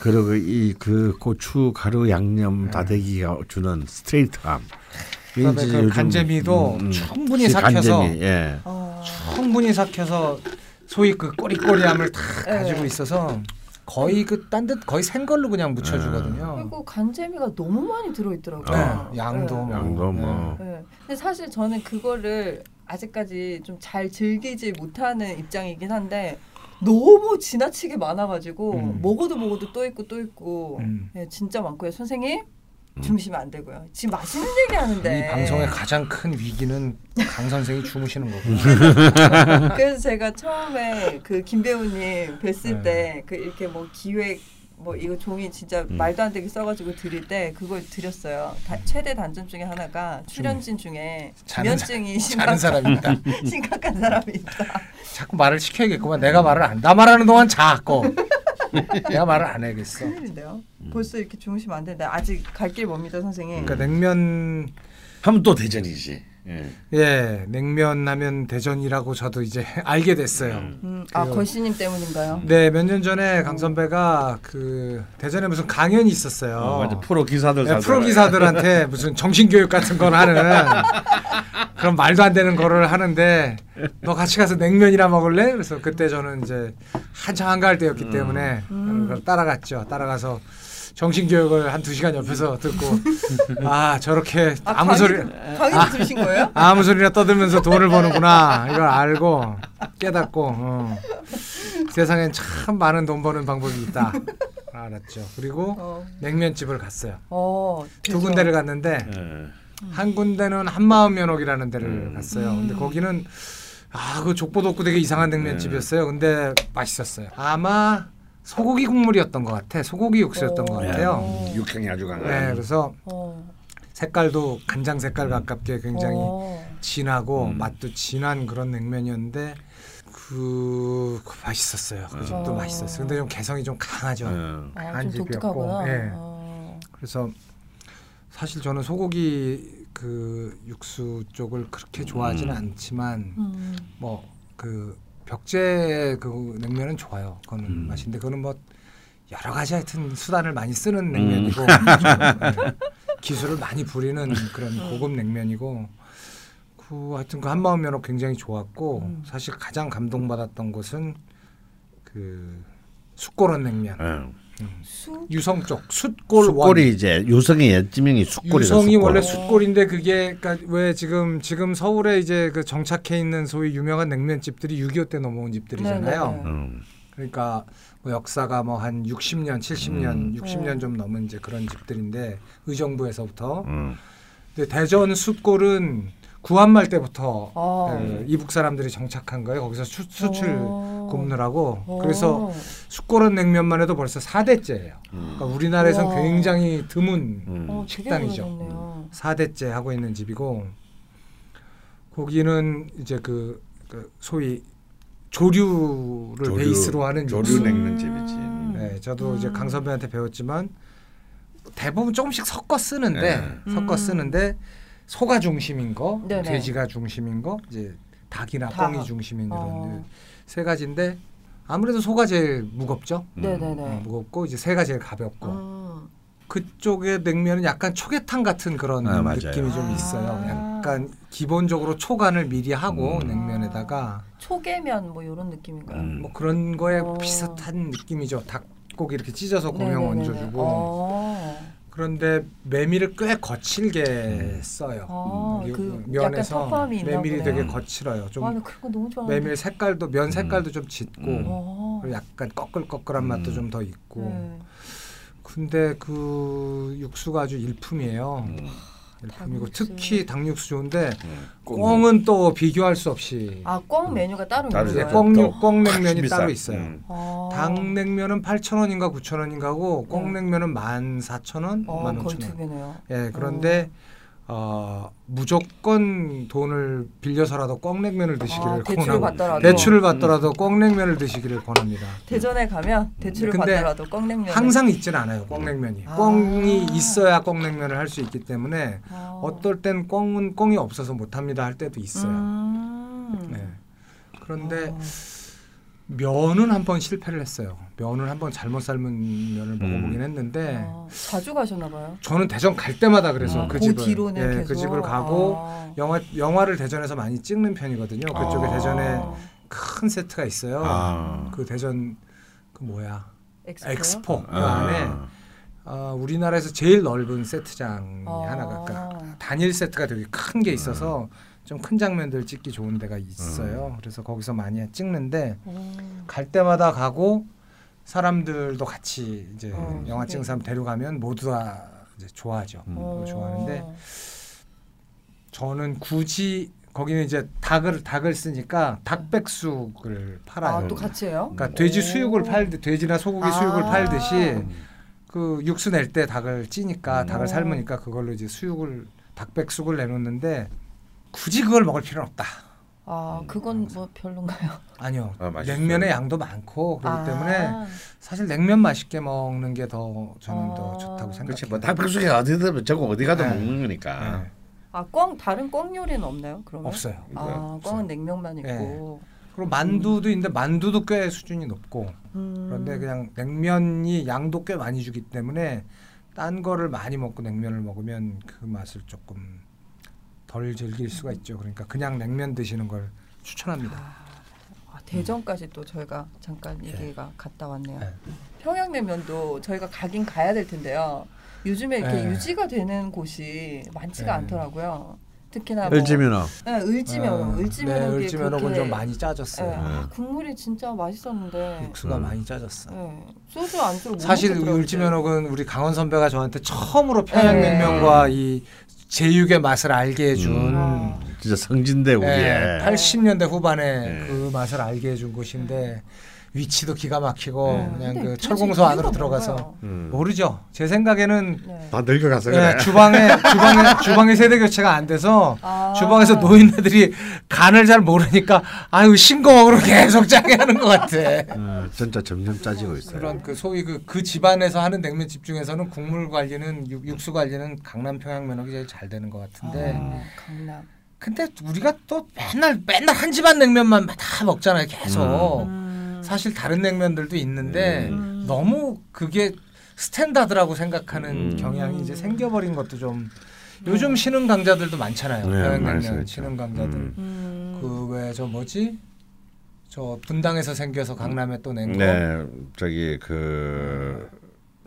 그리고 이 그 고추 가루 양념 네. 다대기가 주는 스트레이트함 그다음에 그 요즘, 간재미도 음, 음, 충분히 시- 삭혀서 간재미, 예. 어. 충분히 삭혀서 소위 그 꼬리꼬리함을 다 네. 가지고 있어서 거의 그 딴 듯 거의 생걸로 그냥 묻혀주거든요. 그리고 간재미가 너무 많이 들어있더라고요. 네, 양도 네. 뭐. 양도 뭐 네. 근데 사실 저는 그거를 아직까지 좀 잘 즐기지 못하는 입장이긴 한데 너무 지나치게 많아가지고 음. 먹어도 먹어도 또 있고 또 있고 음. 네, 진짜 많고요. 선생님 주무시면 안 되고요. 지금 맛있는 얘기 하는데 이 방송의 가장 큰 위기는 강 선생이 주무시는 거고. (laughs) 그래서 제가 처음에 그 김배우님 뵀을 네. 때그 이렇게 뭐 기획 뭐 이거 종이 진짜 음. 말도 안 되게 써가지고 드릴 때 그걸 드렸어요. 다, 최대 단점 중에 하나가 출연진 중에 자는 사- 기면증이 자는 심각한 사람이 있다. (laughs) 심각한 사람이 있다. 자꾸 말을 시켜야겠구만. 내가 말을 안. 나 말하는 동안 자 고. (laughs) 내가 말을 안 해야겠어. 큰일인데요. 음. 벌써 이렇게 주무시면 안 되는데 아직 갈 길 멉니다, 선생님. 그러니까 냉면 하면 또 대전이지. 예. 예 냉면 하면 대전이라고 저도 이제 (laughs) 알게 됐어요. 음, 아 그래요. 걸씨님 때문인가요? 네 몇 년 전에 강 선배가 그 대전에 무슨 강연이 있었어요. 어, 맞아. 프로 기사들 네. 프로 기사들한테 (laughs) 무슨 정신교육 같은 걸 하는 그런 말도 안 되는 거를 하는데 너 같이 가서 냉면이나 먹을래? 그래서 그때 저는 이제 한창 한가할 때였기 음. 때문에 음. 그걸 따라갔죠. 따라가서 정신교육을 한 두 시간 옆에서 듣고 아 저렇게 아, 아무 소리 강의, 강의 들으신 거예요? 아무 소리나 떠들면서 돈을 버는구나 이걸 알고 깨닫고 어. 세상엔 참 많은 돈 버는 방법이 있다 알았죠. 그리고 어, 냉면집을 갔어요. 어, 두 그죠. 군데를 갔는데 예. 한 군데는 한마음 면옥이라는 데를 음. 갔어요. 근데 음. 거기는 아그 족보도 없고 되게 이상한 냉면집이었어요. 근데 맛있었어요. 아마 소고기 국물이었던 것 같아. 소고기 육수였던 것 어. 같아요. 어. 육향이 아주 강한. 네, 그래서 어. 색깔도 간장 색깔 가깝게 굉장히 어. 진하고 음. 맛도 진한 그런 냉면이었는데 그, 그 맛있었어요. 그 집도 어. 맛있었어요. 근데 좀 개성이 좀 강하죠. 음. 아, 한좀 집이었고. 예. 어. 그래서 사실 저는 소고기 그 육수 쪽을 그렇게 좋아하지는 음. 않지만 음. 뭐그 벽제 그 냉면은 좋아요. 그거는 음. 맛인데 그거는 뭐 여러 가지 하여튼 수단을 많이 음. 쓰는 냉면이고 좀, (laughs) 네. 기술을 많이 부리는 그런 음. 고급 냉면이고 그 하여튼 그 한마음 면허 굉장히 좋았고 음. 사실 가장 감동받았던 것은 그 숯골원 냉면 음. 수? 유성 쪽 숯골 원 숯골이 이제 유성의 옛지명이 숯골이다. 유성이 숯골. 원래 숯골인데 그게 그러니까 왜 지금 지금 서울에 이제 그 정착해 있는 소위 유명한 냉면집들이 6.25 때 넘어온 집들이잖아요. 네네. 음. 그러니까 뭐 역사가 뭐 한 60년, 70년, 음. 60년 네. 좀 넘은 이제 그런 집들인데 의정부에서부터. 음. 근데 대전 숯골은 구한말 때부터 아. 그 이북 사람들이 정착한 거예요. 거기서 수, 수출 어. 굽느라고. 어. 그래서 숯골은 냉면만 해도 벌써 4대째예요. 음. 그러니까 우리나라에선 우와. 굉장히 드문 음. 어, 식당이죠. 오래됐네요. 4대째 하고 있는 집이고 거기는 이제 그, 그 소위 조류를 조류, 베이스로 하는 조류 육수. 냉면 집이지. 음. 네, 저도 이제 음. 강 선배한테 배웠지만 대부분 조금씩 섞어 쓰는데 네. 섞어 음. 쓰는데 소가 중심인 거, 네네. 돼지가 중심인 거, 이제 닭이나 닭. 꽁이 중심인 이런 어. 세 가지인데 아무래도 소가 제일 무겁죠. 음. 네네네. 어, 무겁고 이제 새가 제일 가볍고 음. 그쪽의 냉면은 약간 초계탕 같은 그런 아. 느낌이 좀 아. 있어요. 약간 기본적으로 초간을 미리 하고 음. 냉면에다가 초계면 뭐 이런 느낌인가요? 음. 뭐 그런 거에 어. 비슷한 느낌이죠. 닭고기 이렇게 찢어서 고명 네네네네. 얹어주고 어. 그런데 메밀을 꽤 거칠게 음. 써요. 아, 음, 그 면에서 약간 터프함이 있나 메밀이. 되게 거칠어요. 좀 아, 나 그런 거 너무 좋아하는데. 메밀 색깔도 면 색깔도 좀 짙고 음. 어. 그리고 약간 꺼끌꺼끌한 맛도 음. 좀더 있고 네. 근데 그 육수가 아주 일품이에요. 음. 일품이고. 특히 닭육수 좋은데 음. 꽁은 또 비교할 수 없이 아, 꽁 메뉴가 따로 거예요? 꽁육 또 꽁냉면이 따로. 있어요. 음. 아. 닭냉면은 8,000원인가 9,000원인가고 꽁냉면은 14,000원, 어, 거의 두 15,000원. 배네요. 예, 그런데 어, 무조건 돈을 빌려서라도 꽁냉면을 드시기를 아, 대출을 권하고 받더라도 대출을 받더라도 꽁냉면을 드시기를 권합니다. 대전에 가면 대출을 받더라도 꽁냉면 항상 있지는 않아요, 꽁냉면이. 아. 꽁이 있어야 꽁냉면을 할 수 있기 때문에 아. 어떨 땐 꽁은 꽁이 없어서 못 합니다 할 때도 있어요. 음. 네. 그런데 어. 면은 한 번 실패를 했어요. 면을 한 번 잘못 삶은 면을 먹어보긴 했는데 아, 자주 가셨나 봐요. 저는 대전 갈 때마다 그래서 아, 그 그 집을 뒤로는 예, 계속. 그 집을 가고 아. 영화 영화를 대전에서 많이 찍는 편이거든요. 그쪽에 아. 대전에 큰 세트가 있어요. 아. 그 대전 그 뭐야 엑스포요? 엑스포 그 아. 안에 어, 우리나라에서 제일 넓은 세트장이 아. 하나가 그러니까 단일 세트가 되게 큰 게 있어서 좀 큰 장면들 찍기 좋은 데가 있어요. 그래서 거기서 많이 찍는데 음. 갈 때마다 가고 사람들도 같이 이제 어, 영화 네. 찍는 사람 데려가면 모두 다 이제 좋아하죠. 음. 어. 좋아하는데 저는 굳이 거기는 이제 닭을 닭을 쓰니까 닭백숙을 팔아요. 아, 또 같이 해요? 그러니까 돼지 오. 수육을 팔듯 돼지나 소고기 아. 수육을 팔듯이 음. 그 육수 낼 때 닭을 찌니까 음. 닭을 어. 삶으니까 그걸로 이제 수육을 닭백숙을 내놓는데 굳이 그걸 먹을 필요는 없다. 아, 그건 뭐 별론가요? (laughs) 아니요. 아. 냉면의 양도 많고 그렇기 아. 때문에 사실 냉면 맛있게 먹는 게 더 저는 더 아. 좋다고 생각해요. 그렇지 뭐 닭백숙이 어디든 저거 어디 가도 네. 먹는 거니까. 네. 아, 꽝 다른 꽝 요리는 없나요? 그러면? 없어요. 아, 꽝은 냉면만 있고. 네. 그리고 만두도 있는데 만두도 꽤 수준이 높고 음. 그런데 그냥 냉면이 양도 꽤 많이 주기 때문에 딴 거를 많이 먹고 냉면을 먹으면 그 맛을 조금 덜 즐길 수가 있죠. 그러니까 그냥 냉면 드시는 걸 추천합니다. 아, 대전까지 또 저희가 잠깐 예. 얘기가 갔다 왔네요. 네. 평양냉면도 저희가 가긴 가야 될 텐데요. 요즘에 이렇게 네. 유지가 되는 곳이 많지가 네. 않더라고요. 특히나 뭐 을지면허. 네, 을지면허, 네, 을지면허 을지면허는 좀 많이 짜졌어요. 네, 아, 네. 국물이 진짜 맛있었는데 육수가 음. 많이 짜졌어. 네, 소주 안주로 못 사실. 을지면옥은 우리 강원 선배가 저한테 처음으로 평양냉면과 이 제육의 맛을 알게 해준 음. 진짜 성진대 우리의. 예, 80년대 후반에 네. 그 맛을 알게 해준 곳인데 위치도 기가 막히고 네. 그냥 그 철공소 안으로 들어가서? 음. 모르죠. 제 생각에는 네. 다 늙어가서 예, 그래. 주방에 (laughs) 주방에 주방에 세대 교체가 안 돼서 아. 주방에서 노인네들이 간을 잘 모르니까 아유 신공으로 계속 짜게 하는 것 같아. 어, 진짜 점점 짜지고 있어요. 그런 그 소위 그, 그 집안에서 하는 냉면집 중에서는 국물 관리는 육, 육수 관리는 강남 평양 면허기 제일 잘 되는 것 같은데 아, 강남. 근데 우리가 또 맨날 맨날 한 집안 냉면만 다 먹잖아요 계속 음. 사실 다른 냉면들도 있는데 음. 너무 그게 스탠다드라고 생각하는 음. 경향이 이제 생겨버린 것도 좀 요즘 신흥 강자들도 많잖아요 네, 평양냉면. 신흥 강자들 음. 음. 그왜 저 뭐지 저 분당에서 생겨서 강남에 또 낸 거. 네, 저기 그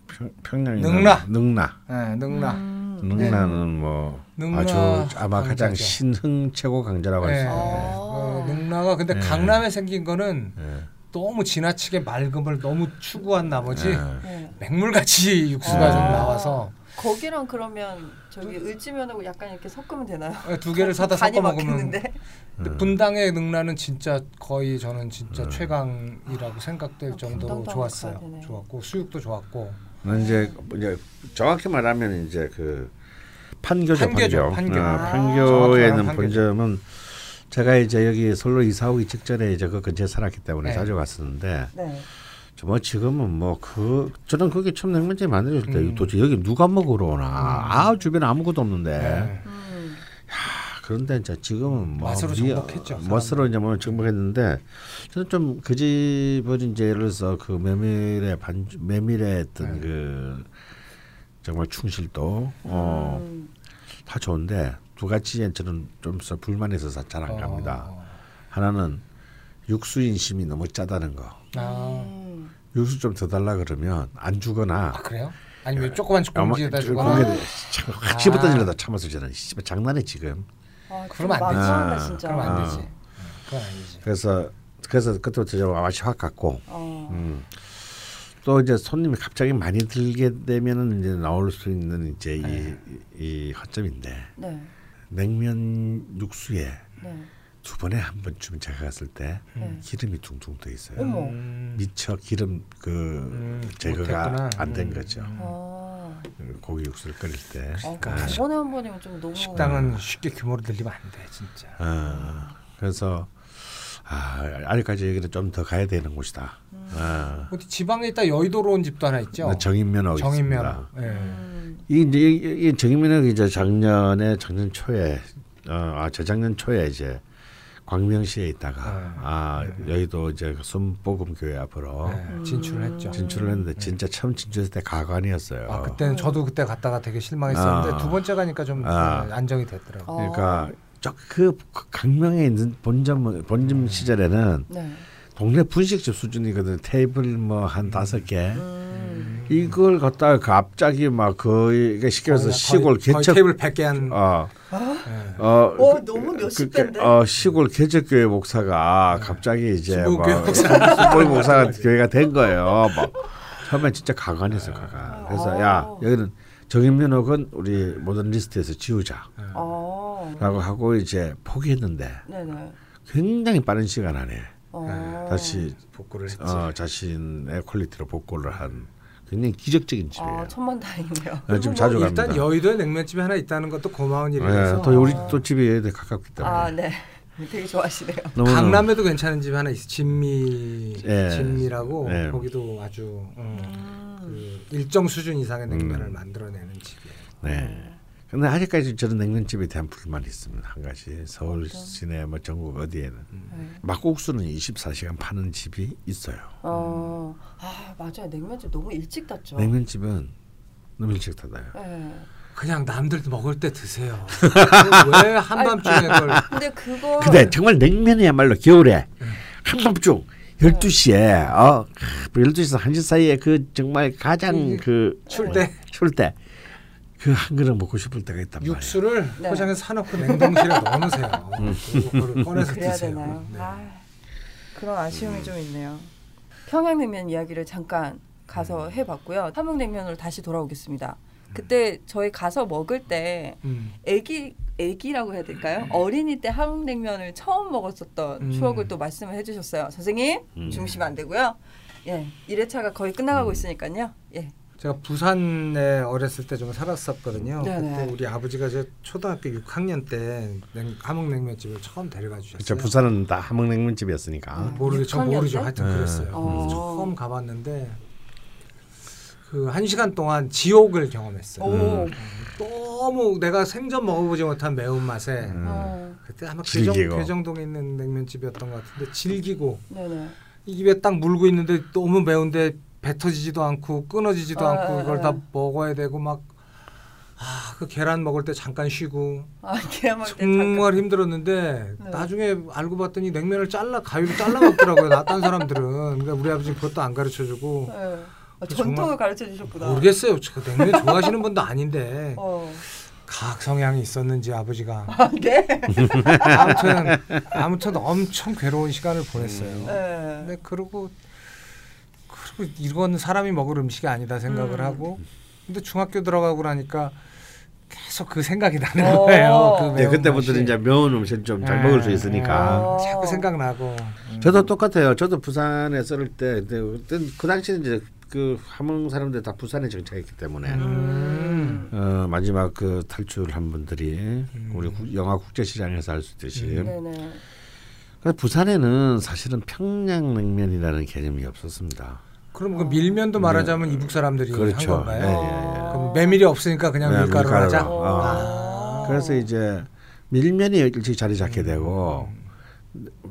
평, 평양이 능라. 능라. 네, 능라. 음. 능라는 뭐 능라 아주 아마 가장 강자죠. 신흥 최고 강자라고 할 네. 수 있는데. 어, 능라가 근데 네. 강남에 생긴 거는 네. 너무 지나치게 맑음을 너무 추구한 나머지 네. 네. 맹물같이 육수가 아. 좀 나와서 거기랑 그러면 저기 을지면하고 약간 이렇게 섞으면 되나요? 두 개를 사다 (laughs) 섞어 먹으면 음. 분당의 능라는 진짜 거의 저는 진짜 음. 최강이라고 생각될 아, 정도로 좋았어요. 좋았고 수육도 좋았고 는 이제 이제 정확히 말하면 이제 그 판교죠, 판교죠, 판교. 판교. 어, 아. 판교에 정확히 있는 말하면 본점은 제가 이제 여기 솔로 이사 오기 직전에 이제 그 근처에 살았기 때문에 네. 자주 갔었는데 네. 저뭐 지금은 뭐 그 저는 그게 처음 냉면집 만들었을 때 음. 도대체 여기 누가 먹으러 오나 아 주변에 아무것도 없는데 네. 음. 그런데 이제 지금은 뭐 맛으로 리- 정복했죠, 멋으로 이제 뭐 정복했는데 저는 좀 그 집은 이제 예를 들어서 그 메밀의 반 메밀의 어떤 네. 그 정말 충실도 어 음. 다 좋은데 두 가지에 저는 좀더 불만해서 잘 안 갑니다. 어. 하나는 육수 인심이 너무 짜다는 거. 아. 음. 육수 좀 더 달라 그러면 안 주거나 아 그래요? 아니면 조그만 공지에다 그 주거나 공기에 참 확실히 아. 떨어지려다 참았어 저는 씨발 장난해 지금. 아, 그러면 안좀 되지. 아, 진짜. 그럼 안 아. 되지. 그건 아니지. 그래서 그래서 그때부터 좀 맛이 확 갔고 어. 음. 또 이제 손님이 갑자기 많이 들게 되면은 이제 나올 수 있는 이제 네. 이, 이 허점인데 네. 냉면 육수에 네. 두 번에 한 번쯤 제가 갔을 때 네. 기름이 둥둥 떠 있어요. 어머. 음. 미처 기름 그 음, 제거가 못했구나. 안된 음. 거죠. 아. 고기 육수를 끓일 때. 아, 그러니까 두 번에 한 번이면 좀 너무 식당은 쉽게 규모를 늘리면 안 돼 진짜. 어, 그래서 아, 아직까지 여기는 좀 더 가야 되는 곳이다. 음. 아, 어디 지방에 있다 여의도로 온 집도 하나 있죠. 정인면허 정인면. 있습니다. 예. 음. 이 이제 이, 이 정인면허 이제 작년에 작년 초에 어, 아 재작년 초에 이제 광명시에 있다가 네. 아 네. 여의도 이제 그 순복음교회 앞으로 네, 진출을 했죠. 진출을 했는데 진짜 처음 진출했을 때 가관이었어요. 아 그때는 저도 그때 갔다가 되게 실망했었는데 아. 두 번째 가니까 좀 아. 네, 안정이 됐더라고. 요 어. 그러니까 저그 강명에 있는 본점 본점 시절에는 네. 동네 분식집 수준이거든. 테이블 뭐 한 다섯 개. 음. 이걸 갖다가 갑자기 막 거의 이게 시켜서 거의- 시골 거의, 거의 개척 테이블 100개 한. 어, 예. 어, 어, 그- 너무 몇십 그러니까, 배인데? 어, 시골 개척교회 목사가 갑자기 이제 시골 뭐 교회 목사. 시골 목사가 교회가 된 거예요. 막 처음에 진짜 가관했어 가관. 그래서 아. 야 여기는 정인면옥은 우리 모든 리스트에서 지우자라고 어. 하고 이제 포기했는데 네네. 굉장히 빠른 시간 안에 어. 다시 복구를 했지. 어, 자신의 퀄리티로 복구를 한 굉장히 기적적인 집이에요. 아, 천만 다행이네요. 네, 지금 뭐 자주 일단 갑니다. 여의도에 냉면집이 하나 있다는 것도 고마운 일이라서. 네, 또 우리 또 집이 가깝기 때문에 아, 네. (laughs) 되게 좋아하시네요. 강남에도 괜찮은 집이 하나 있어. 진미 예. 진미라고 예. 거기도 아주 어, 음. 그 일정 수준 이상의 냉면을 음. 만들어내는 집이에요. 네. 근데 아직까지 저는 냉면집에 대한 불만이 있습니다. 한 가지 서울? 시내 뭐 전국 어디에는 네. 막국수는 24시간 파는 집이 있어요. 어. 아, 맞아요. 냉면집 너무 일찍 닫죠. 냉면집은 너무 일찍 닫아요. 네. 그냥 남들 먹을 때 드세요. (laughs) 왜 한밤중에 그걸 근데 그거 근데 정말 냉면이야말로 겨울에 한밤중 12시에 어 12시에서 1시 사이에 그 정말 가장 그출때 추울 때 그 한 그릇 먹고 싶을 때가 있단 말이에요. 육수를 네. 포장해서 사놓고 냉동실에 넣어놓으세요. 그리고 그걸 꺼내서 드세요. 네. 아, 그런 아쉬움이 좀 있네요. 평양냉면 이야기를 잠깐 가서 해봤고요. 함흥냉면으로 다시 돌아오겠습니다. 그때 저희 가서 먹을 때 음. 애기 아기라고 해야 될까요? 어린이 때 함흥냉면을 처음 먹었었던 음. 추억을 또 말씀을 해주셨어요. 선생님 음. 주무시면 안 되고요. 예, 1회차가 거의 끝나가고 있으니까요. 예, 제가 부산에 어렸을 때 좀 살았었거든요. 네네. 그때 우리 아버지가 저 초등학교 6학년 때 냉, 함흥냉면집을 처음 데려가 주셨어요. 그렇죠. 부산은 다 함흥냉면집이었으니까. 모르죠. 저 6학년 모르죠. 때? 하여튼 네. 그랬어요. 어. 처음 가봤는데 그 한 시간 동안 지옥을 경험했어요. 오, 너무 내가 생전 먹어보지 못한 매운 맛에 음. 어, 그때 아마 괴정, 질기고. 괴정동에 있는 냉면집이었던 것 같은데 질기고 네네. 입에 딱 물고 있는데 너무 매운데 뱉어지지도 않고 끊어지지도 아, 않고 이걸 아, 다 아. 먹어야 되고 막 아, 그 계란 먹을 때 잠깐 쉬고 아, 정말 힘들었는데 네. 나중에 알고 봤더니 냉면을 잘라 가위로 잘라 먹더라고요. 나딴 사람들은 그러니까 우리 아버지 그것도 안 가르쳐 주고 잠깐. 예. 아, 그 전통을 가르쳐 주셨구나. 모르겠어요. 저 냉면 좋아하시는 분도 아닌데 (laughs) 어, 각 성향이 있었는지 아버지가 아, 네. (laughs) 아무튼 아무튼 엄청 괴로운 시간을 보냈어요. 네. 근데 그러고 그리고 이건 사람이 먹을 음식이 아니다 생각을 음. 하고 근데 중학교 들어가고 나니까 계속 그 생각이 나는 어. 거예요. 그 네, 매운 그때부터는 맛이. 이제 매운 음식 좀잘 예, 먹을 수 예. 있으니까. 어. 자꾸 생각나고. 음. 저도 똑같아요. 저도 부산에 썰을 때 근데 그때 그 당시에 이제 그 함흥 사람들 다 부산에 정착했기 때문에 음. 어, 마지막 그 탈출한 분들이 우리 국- 영화 국제시장에서 할 수 있듯이. 음. 부산에는 사실은 평양냉면이라는 개념이 없었습니다. 그럼 그 밀면도 말하자면 이북 사람들이 한 그렇죠. 건가요? 예, 예, 예. 그럼 메밀이 없으니까 그냥 네, 밀가루 밀가루로. 하자. 어. 아. 그래서 이제 밀면이 일찍 자리 잡게 되고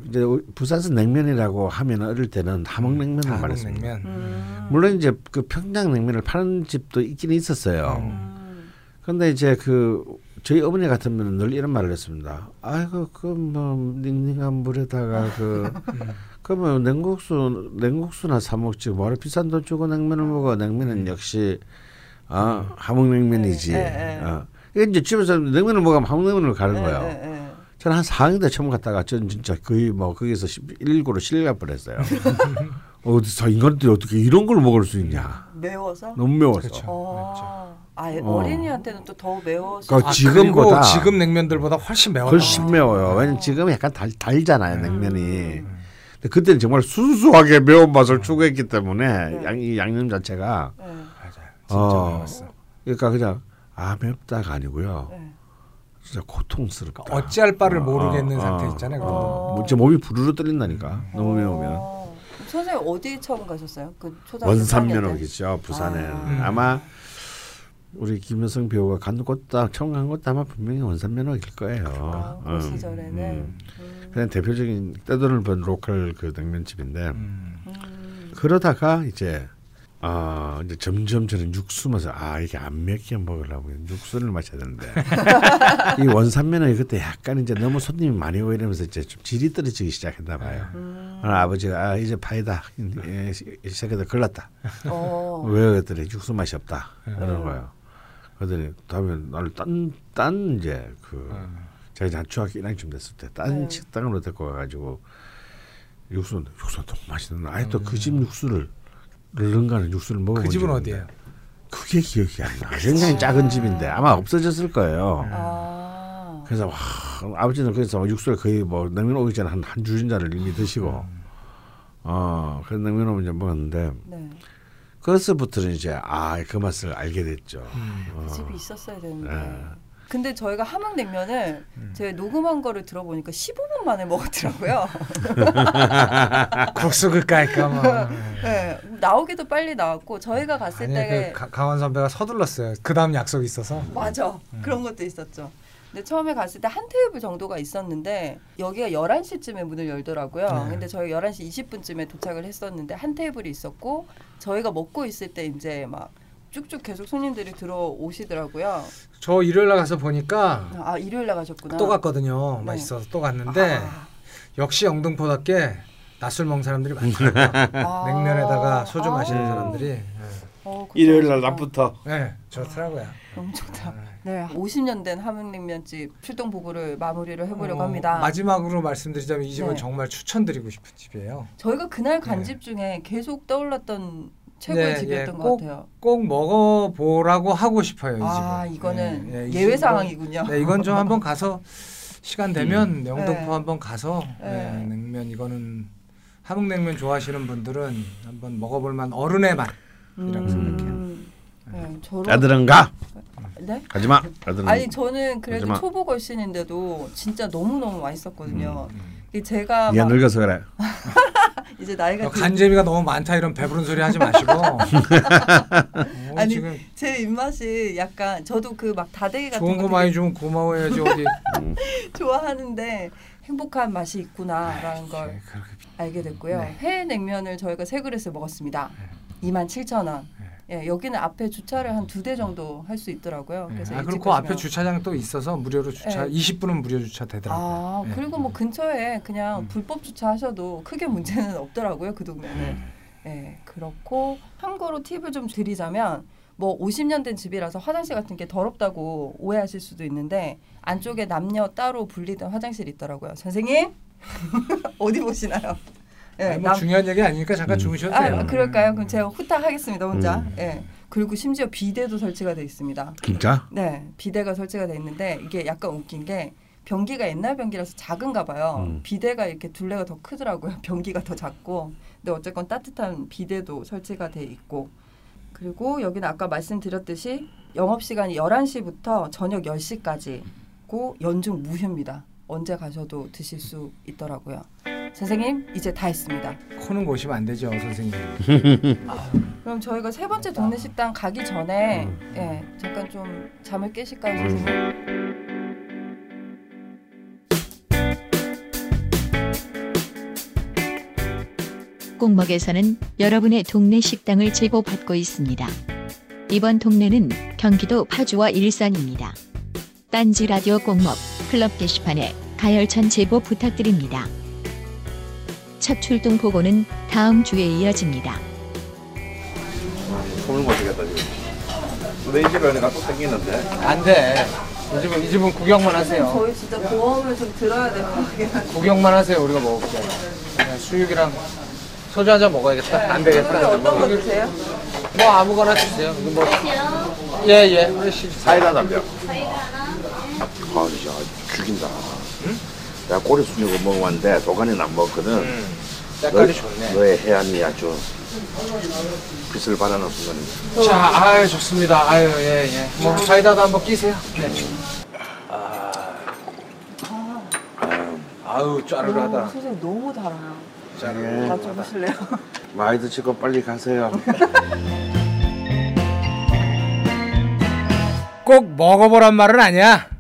이제 부산에서 냉면이라고 하면 어릴 때는 함흥냉면을 말했습니다. 한국냉면. 음. 물론 이제 그 평양 냉면을 파는 집도 있긴 있었어요. 음. 근데 이제 그 저희 어머니 같으면 늘 이런 말을 했습니다. 아이고 그뭐 닝닝한 물에다가 그 그러면 냉국수 냉국수나 사 먹지 뭐하러 비싼 돈 주고 냉면을 먹어 냉면은 역시 아 함흥냉면이지. 네, 네, 네. 어. 이게 이제 집에서 냉면을 먹으면 함흥냉면을 가는 네, 거예요. 저는 한 4학년 때 처음 갔다가 저는 진짜 거의 뭐 거기서 119로 실려갈 뻔했어요. (laughs) 어디서 인간들이 어떻게 이런 걸 먹을 수 있냐. 매워서? 너무 매워서. 그렇죠. 어. 아, 어. 어린이한테는 또 더 매워서. 그러니까 아, 지금보다 그리고 지금 냉면들보다 훨씬 매워. 훨씬 매워요. 왜냐면 지금 약간 달, 달잖아요 냉면이. 근데 그때는 정말 순수하게 매운 맛을 추구했기 때문에 네. 양, 이 양념 자체가 네. 맞아요. 진짜 어. 그러니까 그냥 아 맵다가 아니고요. 네. 진짜 고통스럽다. 어찌할 바를 어, 모르겠는 어, 상태 어. 있잖아요. 어. 뭐 진짜 몸이 부르르 떨린다니까. 너무 매우면. 어. 선생님 어디 처음 가셨어요? 그 초등학교 원산면 4학년 때? 오겠죠 부산에 아. 음. 아마 우리 김효성 배우가 간 곳도 처음 간 곳도 아마 분명히 원산면 오길 거예요. 아, 그 음, 시절에는. 음. 음. 그냥 대표적인 떼돈을 번 로컬 그 냉면집인데 음. 음. 그러다가 이제 아 이제 점점 저는 육수 맛을 아 이게 안 맵게 먹으려면 육수를 마셔야 되는데 (laughs) 이 원산면은 그때 약간 이제 너무 손님이 많이 오고 이러면서 이제 좀 질이 떨어지기 시작했나 봐요. 음. 오늘 아버지가 아 이제 파이다 이- 이 새끼들 걸렸다. 어. 왜 그랬더니 육수 맛이 없다 그러는 거예요. 그러더니 다음에 나를 딴, 딴 이제 그 제가 이제 한 중학교 1학년쯤 됐을 때딴 네. 식당으로 데리고 가가지고 육수 육수 너무 맛있는 아예 또 그 집 육수를 르른가는 육수를 먹어본 그 집은 어디예요? 그게 기억이 안 나. 굉장히 작은 집인데 아마 없어졌을 거예요. 아. 그래서 와, 아버지는 그래서 육수를 거의 뭐 냉면 오기 전에 한 한 주전자를 이미 드시고 어 그래서 냉면 오면 이제 먹었는데 네. 그것부터는 이제 아 그 맛을 알게 됐죠. 어. 그 집이 있었어야 되는데. 네. 근데 저희가 함흥냉면을 제가 녹음한 거를 들어보니까 15분 만에 먹었더라고요. 국수 그까이까 뭐. 네, 나오기도 빨리 나왔고 저희가 갔을 아니 때 그 가- 강원 선배가 서둘렀어요. 그 다음 약속이 있어서. 맞아 그런 것도 있었죠. 근데 처음에 갔을 때 한 테이블 정도가 있었는데 여기가 11시쯤에 문을 열더라고요. 네. 근데 저희 11시 20분쯤에 도착을 했었는데 한 테이블이 있었고 저희가 먹고 있을 때 이제 막 쭉쭉 계속 손님들이 들어오시더라고요. 저 일요일 날 가서 보니까 아 일요일 날 가셨구나. 또 갔거든요. 네. 맛있어서 또 갔는데 아, 역시 영등포답게 낮술 먹는 사람들이 많더라고요. (laughs) 아. 냉면에다가 소주 아. 마시는 사람들이. 어, 그거 일요일 날. 낮부터 네, 좋더라고요. 너무 좋다. 네, 50년 된 함흥냉면집 출동 보고를 마무리를 해보려고 어, 합니다. 마지막으로 말씀드리자면 이 집은 네. 정말 추천드리고 싶은 집이에요. 저희가 그날 간 네. 집 중에 계속 떠올랐던 최고의 네, 집이었던 예, 것 꼭- 같아요. 꼭 먹어보라고 하고 싶어요. 이 집은. 아 이거는 예, 예, 이 예외 집은- 상황이군요. 네, 이건 좀 한번 (laughs) 가서 시간 되면 영등포 네. 한번 가서 네. 예, 냉면 이거는 함흥냉면 좋아하시는 분들은 한번 먹어볼 만 어른의 맛이라고 생각해요. 음, 네, 저런 아들은 가 네? 가지 마. 아니 저는 그래도. 초보 걸신인데도 진짜 너무 너무 맛있었거든요. 음. 이게 제가 얘막 늙어서 그래. (laughs) 이제 나이가 들- 간제비가 너무 많다 이런 배부른 소리 하지 마시고. 어, (laughs) 아니, 지금 제 입맛이 약간 저도 그 막 다대기 같은 좋은 거 되게 많이 주면 고마워야지 어디. (laughs) 좋아하는데 행복한 맛이 있구나라는 걸 네, 그렇게 알게 됐고요. 네. 회 냉면을 저희가 세 그릇을 먹었습니다. 27,000원. 예, 여기는 앞에 주차를 한 두 대 정도 할 수 있더라고요. 네. 그래서 아 일찍 그리고 그 앞에 주차장 또 있어서 무료로 주차 네. 20분은 무료 주차 되더라고요. 아 네. 그리고 뭐 근처에 그냥 음. 불법 주차하셔도 크게 문제는 없더라고요 그 동네는. 음. 예 그렇고 참고로 팁을 좀 드리자면 뭐 50년 된 집이라서 화장실 같은 게 더럽다고 오해하실 수도 있는데 안쪽에 남녀 따로 분리된 화장실이 있더라고요. 선생님 (laughs) 어디 보시나요? 예, 아니, 뭐 중요한 얘기 아니니까 잠깐 음. 주무셔도 아, 돼요. 그럴까요? 그럼 제가 후딱 하겠습니다 혼자. 음. 예. 그리고 심지어 비데도 설치가 돼 있습니다. 진짜? 네, 비데가 설치가 돼 있는데 이게 약간 웃긴 게 변기가 옛날 변기라서 작은가 봐요. 음. 비데가 이렇게 둘레가 더 크더라고요. (laughs) 변기가 더 작고. 근데 어쨌건 따뜻한 비데도 설치가 돼 있고. 그리고 여기는 아까 말씀드렸듯이 영업 시간이 11시부터 저녁 10시까지고 연중 무휴입니다. 언제 가셔도 드실 수 있더라고요. 선생님, 이제 다 했습니다. 코는 고시면 안 되죠, 선생님. (laughs) 그럼 저희가 세 번째 동네 식당 가기 전에 음. 예, 잠깐 좀 잠을 깨실까요, 선생님? 꼭먹에서는 여러분의 동네 식당을 제보받고 있습니다. 이번 동네는 경기도 파주와 일산입니다. 딴지 라디오 꼭먹 클럽 게시판에 가열찬 제보 부탁드립니다. 첫 출동 보고는 다음 주에 이어집니다. 손을 못 되겠다 지금. 내 집에 내가 또 생기는데. 안 돼. 이 집은 이 집은 구경만 하세요. 저희 진짜 보험을 좀 들어야 될 것 같긴 한데. 구경만 하세요. 우리가 먹을게. 그냥 수육이랑 소주 한 잔 먹어야겠다. 안 되겠다. 어떤 거 드세요? 뭐 아무거나 주세요. 뭐 예예. 우리 시- 사이다 담배. 아 진짜 죽인다. 내가 꼬리 숙이고 먹어봤는데 도가니는 안 먹었거든. 음, 색깔이 너- 좋네. 너의 해안이 아주 빛을 발하는 순간입니다. 자, 아유 좋습니다. 아유 예 예. 뭐 사이다도 한번 끼세요. 네. 아유 짜르르하다. 선생님 너무 달아요. 짜르르. 다좀 하실래요? (laughs) 많이 드시고 빨리 가세요. (laughs) 꼭 먹어보란 말은 아니야.